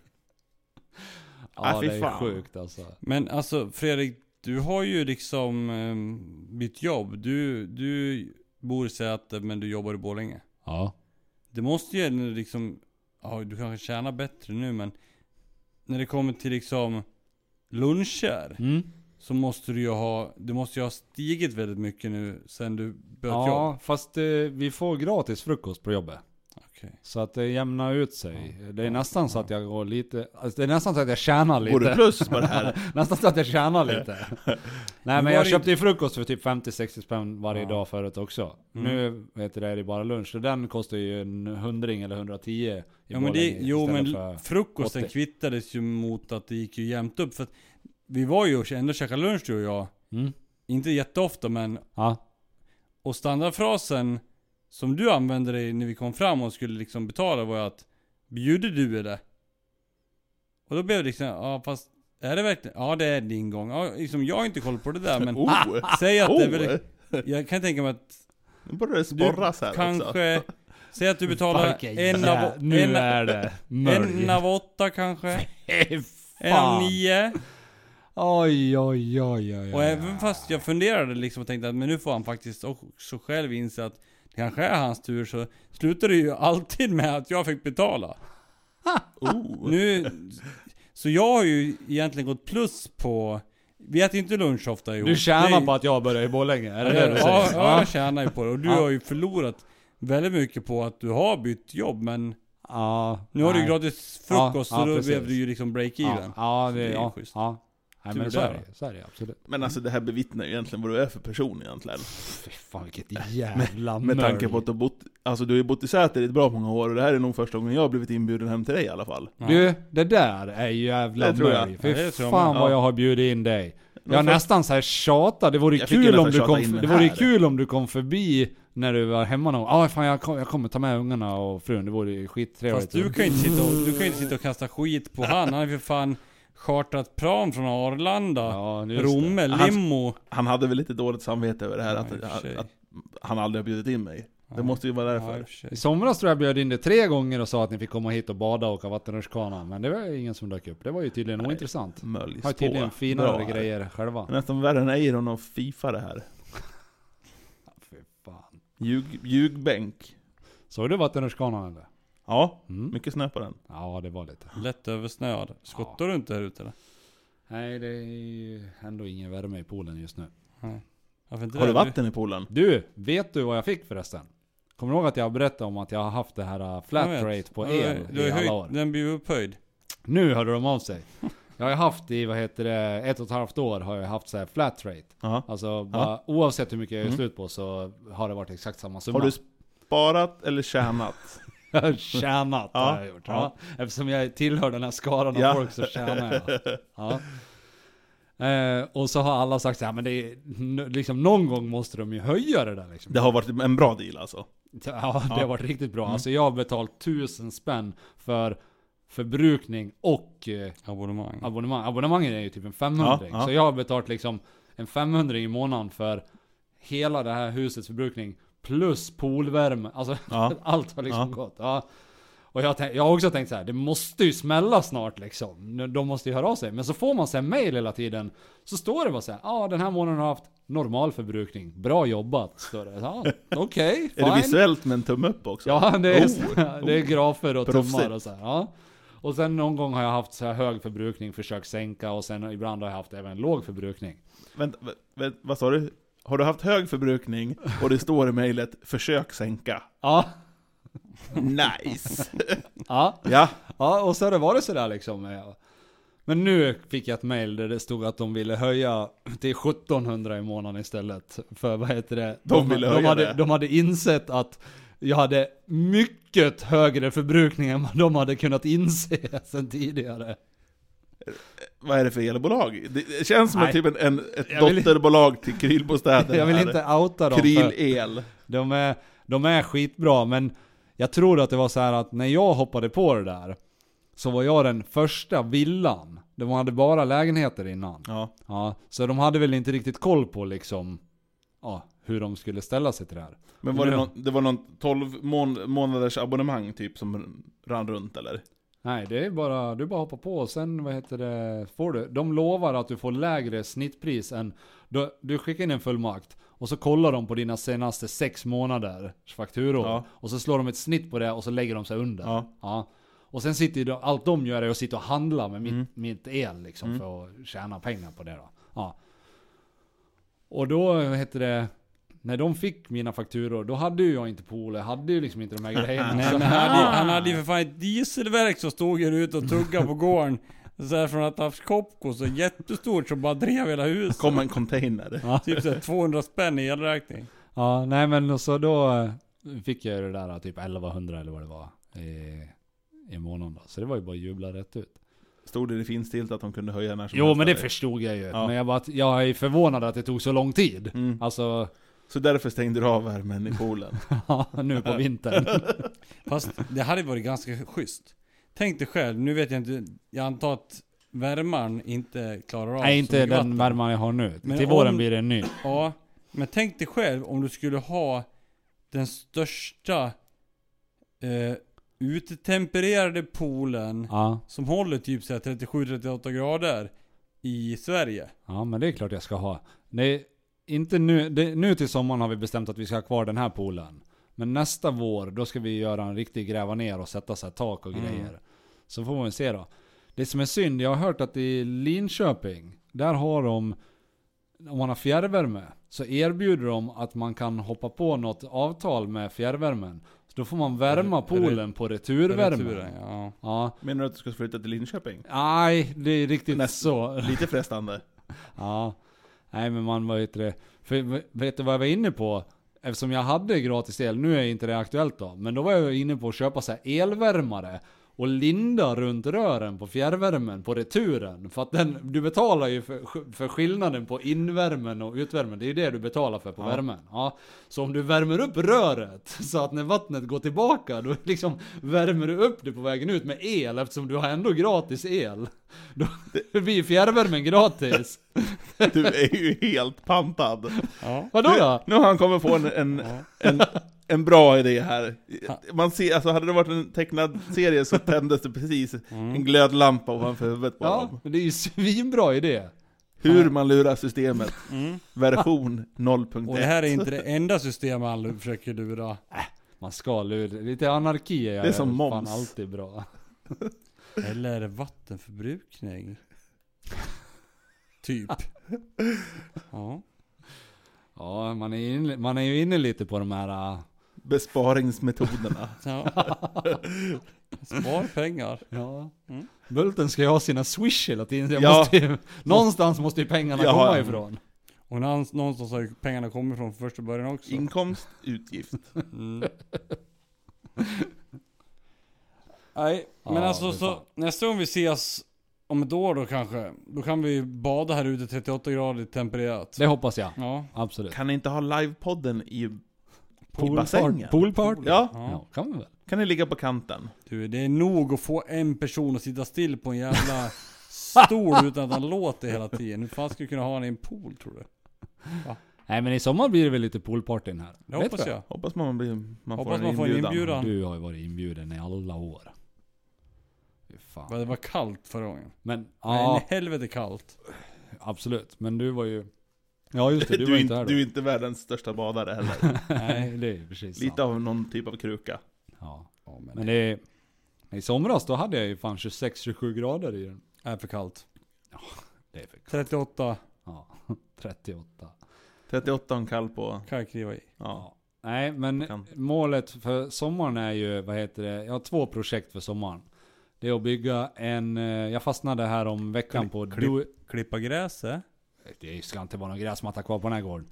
Ah, Ja fy det är fan. sjukt alltså. Men alltså Fredrik, du har ju liksom um, bytt jobb. Du, du bor i Säter men du jobbar i Borlänge. Ja. Det måste ju ändå liksom, ja du kanske tjänar bättre nu men när det kommer till liksom luncher Mm. så måste du ju ha, du måste ju ha stigit väldigt mycket nu sen du börjat jobb. Ja, fast eh, vi får gratis frukost på jobbet. Okej. Så att det jämnar ut sig. Det är nästan så att jag går lite, alltså det är nästan så att jag tjänar Går du lite. plus på det här? nästan så att jag tjänar lite. Nej men jag köpte ju frukost för typ 50-60 spänn varje Ja. dag förut också. Mm. Nu vet du, det är det bara lunch. Så den kostar ju en hundring eller 110 i Ja men det, jo men frukosten 80. kvittades ju mot att det gick ju jämnt upp för att vi var ju och ändå käkade lunch du och jag. Mm. Inte jätteofta men, Ja. och standardfrasen som du använde dig när vi kom fram och skulle liksom betala var ju att Bjuder du eller? Och då blev det liksom, ja fast är det verkligen? Ja det är din gång. Ja, liksom, jag har inte koll på det där men Oh! säg att det är väl, oh. Jag kan tänka mig att Nu börjar det du sporras här också. kanske Säg att du betalar en jä- av, Nu en, är det en av åtta kanske? En av nio? Oj, oj, oj, oj. Och även fast jag funderade liksom och tänkte att men nu får han faktiskt också själv inse att kanske är hans tur så slutar det ju alltid med att jag fick betala. Oh. Nu, så jag har ju egentligen gått plus på, vi äter inte lunch ofta ihop. Du tjänar Det- på att jag börjar i Borlänge, är det det du säger? Ja, ja, jag tjänar ju på det. Och du har ju förlorat väldigt mycket på att du har bytt jobb men Ja, nu har du ju nej. gratis frukost så då precis. blev du ju liksom break-even. Ja, Så det, det är ja, schysst. ja. Nej, men så är det, så är det absolut. Men alltså det här bevittnar ju egentligen vad du är för person egentligen. Fy fan vilket jävla Med tanke mörj. på att du har bott, alltså du har ju bott i Säter i ett bra många år och det här är nog första gången jag har blivit inbjuden hem till dig i alla fall. Ja. Du, det där är jävla Det tror jag. mörj. Ja, det Fy tror jag fan med. vad Ja. jag har bjudit in dig. Jag har nästan så här tjatat, det vore ju kul om du kom, det vore kul om du kom förbi när du var hemma någon Ja fan jag, kom, jag kommer ta med ungarna och frun, det vore ju skittrevligt. Fast du kan ju inte sitta och, du kan ju inte sitta och kasta skit på han. Han ju för fan chartrat plan från Arlanda. Ja. Romme, Han- limo. Han hade väl lite dåligt samvete över det här Ja, att, att, att han aldrig har bjudit in mig. Det måste ju vara därför. I somras tror jag bjöd in dig tre gånger och sa att ni fick komma hit och bada och åka vattenrutschkana. Men det var ingen som dök upp. Det var ju tydligen Nej. ointressant. Möljs Har ju tydligen finare Bra grejer själva. Det är nästan värre än Eiron och Fifa det här. Fy fan. Ljug, ljugbänk. Såg du vattenrutschkanan eller? Ja, Mm. mycket snö på den. Ja det var lite. Lätt översnöad. Skottar du inte här ute eller? Nej det är ju ändå ingen värme i poolen just nu. Nej. Varför inte Har du vatten i poolen? Du, vet du vad jag fick förresten? Kommer du ihåg att jag berättade om att jag har haft det här uh, flat vet. rate på Ja, har- el du har i alla höjt- år? Den blir ju upphöjd. Nu hörde de av sig. Jag har ju haft i, vad heter det, ett och ett halvt år har jag haft så här flat rate. Ja. Alltså bara, oavsett hur mycket jag gör Mm. slut på så har det varit exakt samma summa. Har du sparat eller tjänat? Jag har tjänat Ja, har jag gjort. Ja. ja. Eftersom jag tillhör den här skaran av Ja. folk så tjänar jag. Ja. Eh, och så har alla sagt ja men det är, liksom någon gång måste de ju höja det där liksom. Det har varit en bra deal alltså. Ja, det har varit riktigt bra. Mm. Alltså jag har betalt tusen spänn för förbrukning och eh, Abonnemang. abonnemang. Abonnemangen är ju typ en 500 Ja, ja. Så jag har betalt liksom en 500 i månaden för hela det här husets förbrukning. Plus poolvärme. Alltså Ja. allt har liksom Ja. gått. Ja. Och jag, har tänkt- jag har också tänkt så här, det måste ju smälla snart liksom. De måste ju höra av sig. Men så får man sen mail hela tiden. Så står det bara så här, ja ah, den här månaden har haft normal förbrukning. Bra jobbat, står det. Ja, okej, Är det visuellt med en tumme upp också? Ja, det är, Oh, det är grafer och Proffsigt. tummar och så här, ja. Och sen någon gång har jag haft så här hög förbrukning, försökt sänka och sen ibland har jag haft även låg förbrukning. Vänta, vä- vä- vad sa du? Har du haft hög förbrukning och det står i mejlet 'Försök sänka' Ja, Nice! ja, ja, ja och så det varit sådär liksom. ja. Men nu fick jag ett mail där det stod att de ville höja till 1700 i månaden istället. För vad heter det? De ville höja hade, det. de hade insett att jag hade mycket högre förbrukning än vad de hade kunnat inse sen tidigare. Vad är det för elbolag? Det känns som Nej. typ en, en, ett Jag vill- dotterbolag till Krylbostäder Jag vill här. inte outa dem. Kryl-el. De är, de är skitbra, men jag tror att det var så här att när jag hoppade på det där, så var jag den första villan. De hade bara lägenheter innan. Ja. Ja, så de hade väl inte riktigt koll på liksom, ja, hur de skulle ställa sig till det här. Men var det, någon, det var någon 12 mån, månaders abonnemang typ som rann runt eller? Nej, det är bara, du bara hoppar på och sen, vad heter det, får du. De lovar att du får lägre snittpris än, du, du skickar in en fullmakt. Och så kollar de på dina senaste sex månaders fakturor. Ja. Och så slår de ett snitt på det och så lägger de sig under. Ja. Ja. Och sen sitter ju allt de gör är att sitta och handla med mitt, Mm. mitt el liksom Mm. för att tjäna pengar på det då. Ja. Och då, vad heter det, när de fick mina fakturor, då hade ju jag inte pool, jag hade ju liksom inte de här grejerna. Nej Så- men han hade, han hade ju för fan ett dieselverk som stod här ute och tuggade på gården. Så här från att ha haft Kopko så jättestort som bara drev hela huset. Kom en container. Ja. Typ såhär 200 spänn i elräkning. Ja, nej men så då eh, fick jag ju det där typ 1100 eller vad det var i, i månaden då. Så det var ju bara att jubla rätt ut. Stod det finstilt att de kunde höja när som Jo helst, men det eller? förstod jag ju. Ja. Men jag, bara, jag är förvånad att det tog så lång tid. Mm. Alltså, Så därför stängde du av värmen i poolen. nu på vintern. Fast det hade varit ganska schysst. Tänk dig själv, nu vet jag inte, jag antar att värmaren inte klarar av nej inte den vatten. värmen jag har nu. Men Till om- våren blir det en ny. Ja, men tänk dig själv om du skulle ha den största eh, utetempererade poolen Ja. som håller typ så här 37-38 grader i Sverige. ja, men det är klart jag ska ha. Nej, inte nu. Det, nu till sommaren har vi bestämt att vi ska ha kvar den här poolen. Men nästa vår, då ska vi göra en riktig gräva ner och sätta så här tak och Mm. grejer. Så får man se då. Det som är synd, jag har hört att i Linköping, där har de, om man har fjärrvärme, så erbjuder de att man kan hoppa på något avtal med fjärrvärmen. Så då får man värma poolen på returvärmen. Returen, ja. Ja. Menar du att du ska flytta till Linköping? Nej, det är riktigt Näst- så. Lite frestande. Ja. Nej men man, vad heter det? För vet du vad jag var inne på? Eftersom jag hade gratis el, nu är inte det aktuellt då. Men då var jag inne på att köpa så här elvärmare. Och linda runt rören på fjärrvärmen på returen. För att den, du betalar ju för, för skillnaden på invärmen och utvärmen. Det är ju det du betalar för på Ja. värmen. Ja. Så om du värmer upp röret så att när vattnet går tillbaka, då liksom värmer du upp det på vägen ut med el eftersom du har ändå gratis el. Då blir fjärrvärmen gratis. Du är ju helt pantad. ja. Vadå då? Nu har han kommit på en, en, en, en bra idé här. Man ser, alltså hade det varit en tecknad serie så tändes det precis en glödlampa ovanför huvudet på Ja, men det är ju svinbra idé. Hur man lurar systemet. Mm. Version 0.1. Och det här är inte det enda system han försöker lura. Man ska lura, lite anarki är Det är som fan moms. alltid bra. Eller vattenförbrukning. typ. Ja. Ja, man är, inne, man är ju inne lite på de här... Besparingsmetoderna. ja. Spar pengar. Ja. Mm. Bulten ska ju ha sina swish hela tiden. Jag Ja. måste ju, någonstans måste ju pengarna Ja, komma ja. ifrån. Och någonstans har ju pengarna kommit från första början också. Inkomst, utgift. Mm. Nej, men Ja, alltså så nästa gång vi ses om ett år då kanske, då kan vi bada här ute 38 grader tempererat. Det hoppas jag. Ja. Absolut. Kan ni inte ha livepodden i, i bassängen? Poolparty? Ja, ja. Ja, kan vi väl. kan ni ligga på kanten? Du, det är nog att få en person att sitta still på en jävla stol utan att han låter hela tiden. Hur fan ska du kunna ha han i en pool tror du? Nej men i sommar blir det väl lite poolpartyn här. Det hoppas tror jag. Hoppas man, blir, man Hoppas får en man får en inbjudan. Du har ju varit inbjuden i alla år. Fan. Det var kallt förra gången. Men, Nej, ja, helvete kallt. absolut. Men du var ju... Ja just det, du, Du, var inte här då. du är inte världens största badare heller. Nej, det är precis Lite sant. av någon typ av kruka. Ja. Ja, men Men det. I somras då hade jag ju fan 26-27 grader i den. det är för kallt. Det är för kallt. 38 Ja, 38. 38 och en kall på... kan jag kliva i. Ja. Nej, men målet för sommaren är ju, vad heter det? Jag har två projekt för sommaren. Det är att bygga en, eh, jag fastnade här om veckan på klipp. do, Klippa gräset. Det ska inte vara någon gräsmatta kvar på den här gården.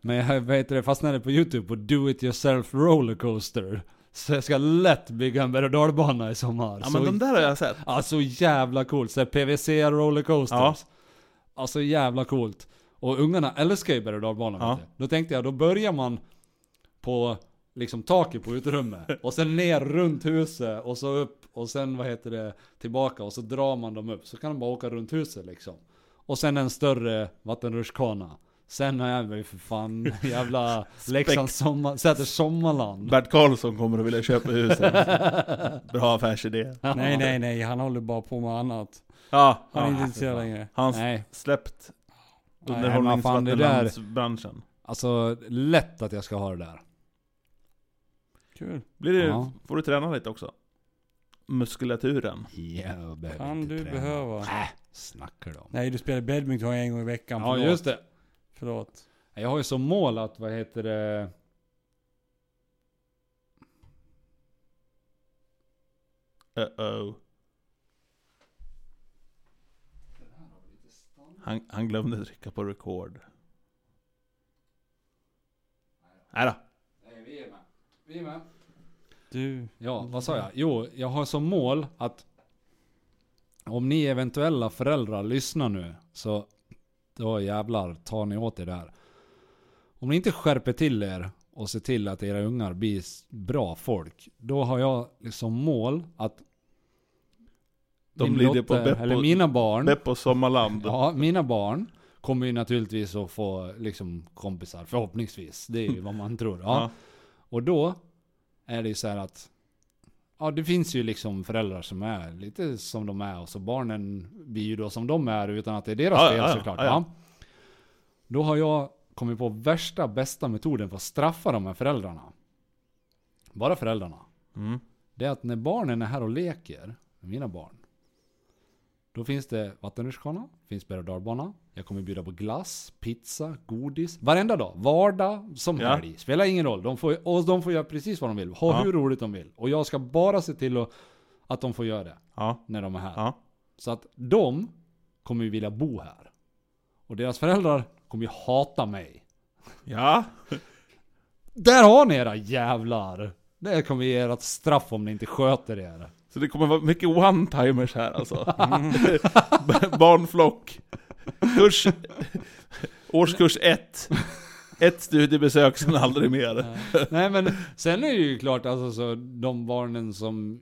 Men jag heter det, fastnade på youtube på do it yourself rollercoaster. Så jag ska lätt bygga en berg och dalbana i sommar. ja så, men de där har jag sett. ja, så jävla coolt. Så här PVC rollercoasters. Ja. Alltså jävla coolt. Och ungarna älskar ju berg och dalbana Ja. vet. Då tänkte jag, då börjar man på liksom taket på uterummet. Och sen ner runt huset och så upp och sen vad heter det tillbaka och så drar man dem upp. Så kan de bara åka runt huset liksom. Och sen en större vattenrutschkana. Sen har jag ju för fan jävla Leksands sommar, Säters sommarland. Bert Karlsson kommer att vilja köpa huset. Bra affärsidé. Nej, nej, nej. Han håller bara på med annat. Ja, Han är inte intresserad längre. Han Nej, släppt underhållningsvattenlandsbranschen. alltså lätt att jag ska ha det där. Kul. Blir det, Ja. får du träna lite också? Muskulaturen. Jag behöver Kan inte du träna. behöva? Äh, snackar de. Nej, du spelar badminton en gång i veckan. Ja Förlåt. just det. Förlåt. Jag har ju som mål att, vad heter det? Uh-oh. Han, han glömde trycka på record. Nej då. Nej, vi är med. Vi är med. Du. Ja, vad sa jag? Jo, jag har som mål att om ni eventuella föräldrar lyssnar nu, så då jävlar tar ni åt er där. Om ni inte skärper till er och ser till att era ungar blir bra folk, då har jag liksom mål att De blir det på dotter, Beppo- eller mina barn, Beppo Sommarland. ja, mina barn kommer ju naturligtvis att få liksom kompisar, förhoppningsvis. Det är ju vad man tror. Ja. Ja. Och då är det ju så här att Ja det finns ju liksom föräldrar som är lite som de är och så barnen blir ju då som de är utan att det är deras Ja, fel ja, såklart. ja. Då har jag kommit på värsta bästa metoden för att straffa de här föräldrarna. Bara föräldrarna. Mm. Det är att när barnen är här och leker mina barn. Då finns det vattenrutschkana, finns berg och dalbana. Jag kommer bjuda på glass, pizza, godis. Varenda dag. Vardag som Ja. helg. Spelar ingen roll. De får, och de får göra precis vad de vill. Ha Ja. hur roligt de vill. Och jag ska bara se till att, att de får göra det. Ja. När de är här. Ja. Så att de kommer ju vilja bo här. Och deras föräldrar kommer ju hata mig. Ja. Där har ni era jävlar! Det kommer ge er ett straff om ni inte sköter er. Så det kommer vara mycket one-timers här alltså. Barnflock. Kurs... Årskurs 1. Ett studiebesök, sen aldrig mer. Nej men sen är det ju klart alltså så de barnen som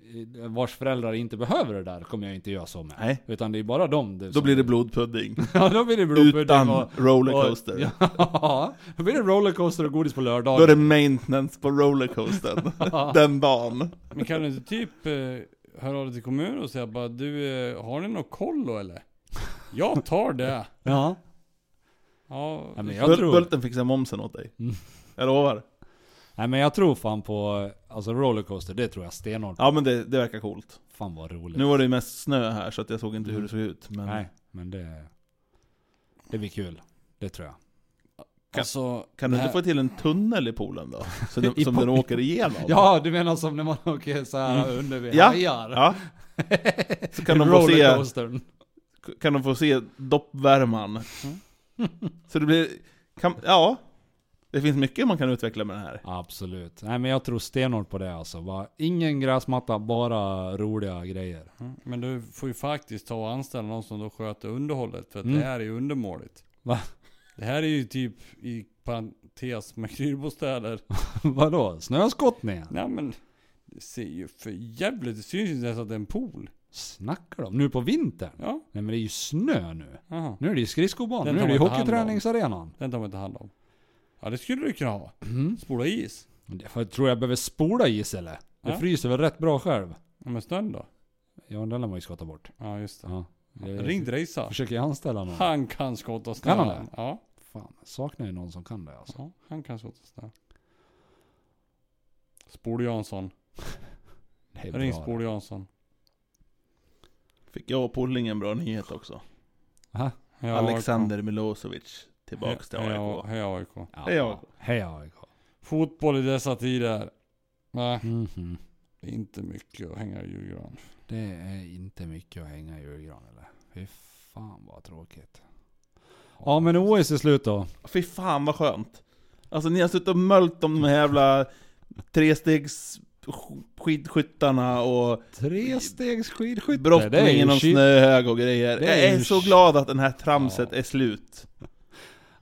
vars föräldrar inte behöver det där kommer jag inte göra så med. Nej. Utan det är bara dem det Då blir det blodpudding. Ja då blir det blodpudding Utan och, rollercoaster. och, Ja, då blir det rollercoaster och godis på lördag. Då är det maintenance på rollercoastern. Den dagen. Men kan du inte typ höra av dig till kommunen och säga bara du, eh, har ni något kollo eller? Jag tar det. Ja. Ja, Nej men jag Bul- tror... Bulten fixar momsen åt dig. Mm. Jag lovar. Nej men jag tror fan på, alltså rollercoaster, det tror jag stenhårt på. Ja men det, det verkar coolt. Fan vad roligt. Nu var det ju mest snö här så att jag såg inte hur det såg ut. Men Nej, men det... Det blir kul. Det tror jag. Alltså, kan du inte här- få till en tunnel i poolen då? Så den, som den åker igenom? Ja, du menar som när man åker så här under vid Mm. Ja. hajar? Ja. Så kan de få se, kan de få se doppvärman. Mm. Så det blir, kan, ja. Det finns mycket man kan utveckla med det här. Absolut. Nej men jag tror stenhårt på det alltså. Bara, ingen gräsmatta, bara roliga grejer. Mm. Men du får ju faktiskt ta och anställa någon som då sköter underhållet. För att Mm. det här är ju undermåligt. Va? Det här är ju typ i parentes med krylbostäder. Vadå? Snöskottningen? Nej men, det ser ju för jävligt Det syns ju inte ens att det är en pool. Snackar de? Nu på vintern? Ja, Nej men det är ju snö nu. jaha. Nu är det ju skridskobanan, Den nu tar är det ju man inte hand om. hockeyträningsarenan. Den tar man inte hand om. Ja det skulle du kunna ha. Mm. Spola is. Jag tror jag behöver spola is eller? Det Ja. fryser väl rätt bra själv? Ja, men snön då? Ja den lär man ju skotta bort. Ja just det. Ja. Ring Dreisa. försöker jag anställa någon. Han kan skotta snö. Kan han det? Ja. Fan, saknar ju någon som kan det alltså. ja. Han kan skotta snö. Spol Jansson. Det är Ring bra Spol det. Jansson. Fick jag och Pulling en bra nyhet också. Aha. Heja Alexander Milosevic tillbaks till AIK. Heja AIK. Ja. Hej, AIK. Hej AIK. Fotboll i dessa tider. Nej, Mhm. det är inte mycket att hänga i julgran. Det är inte mycket att hänga i julgran eller? Fy fan vad tråkigt. Ja men OS är slut då. Fy fan vad skönt. Alltså ni har suttit och mölt om de här jävla trestegs sk- skidskyttarna och Trestegs skidskytte. brottning genom snöhög och grejer. det Jag är är så glad att den här tramset Ja. är slut.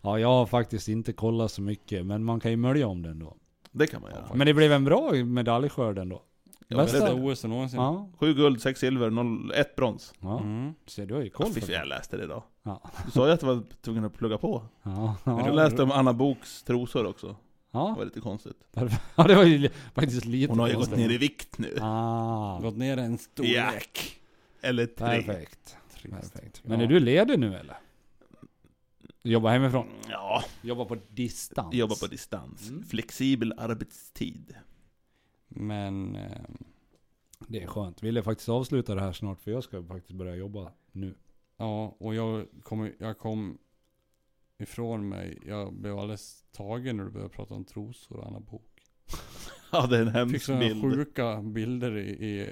Ja jag har faktiskt inte kollat så mycket men man kan ju mölja om den då. Det kan man göra. Men det blev en bra medaljskörd ändå. Ja, Bästa- det- OS någonsin. Ja. Sju guld, sex silver, noll, ett brons. Ja. Mm. Så du har ju Ja, koll fan, det. jag läste det idag. Ja. Du sa ju att du var tvungen att plugga på. Ja. Men jag Ja. läste om Anna Boks trosor också. Det Ja. var lite konstigt. ja det var ju faktiskt lite Hon har ju gått konstigt. ner i vikt nu. Ah. Gått ner en storlek. Eller tre. Perfekt. Trist. Perfekt. Men Ja. är du ledig nu eller? Du jobbar hemifrån? Ja, Jobbar på distans? jobbar på distans. Mm. Flexibel arbetstid. Men... ehm, Det är skönt. Vill jag faktiskt avsluta det här snart för jag ska faktiskt börja jobba nu. Ja, och jag kom, jag kom ifrån mig. Jag blev alldeles tagen när du började prata om trosor och Anna Bok. Ja, det är en Fick hemsk sådana bild. sjuka bilder i, i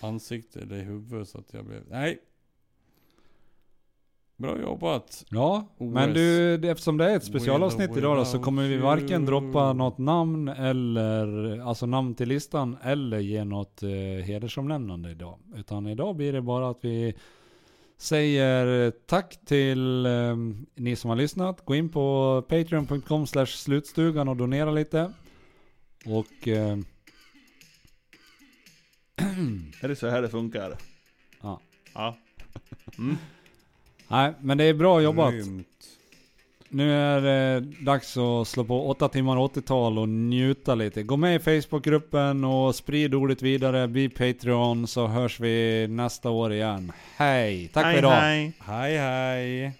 ansiktet eller i huvudet så att jag blev... Nej! Bra jobbat! Ja, OS. men du, eftersom det är ett specialavsnitt idag då, så kommer vi varken droppa något namn eller, alltså namn till listan, eller ge något eh, hedersomnämnande idag. Utan idag blir det bara att vi säger tack till eh, ni som har lyssnat. Gå in på patreon.com slash slutstugan och donera lite. Och eh, Är det så här det funkar? Ja. Ja. Mm. Nej, men det är bra jobbat. Grymt. Nu är det dags att slå på 8 timmar 80-tal och njuta lite. Gå med i Facebookgruppen och sprid ordet vidare. Bli Patreon så hörs vi nästa år igen. Hej! Tack hej, för idag! Hej. Hej hej!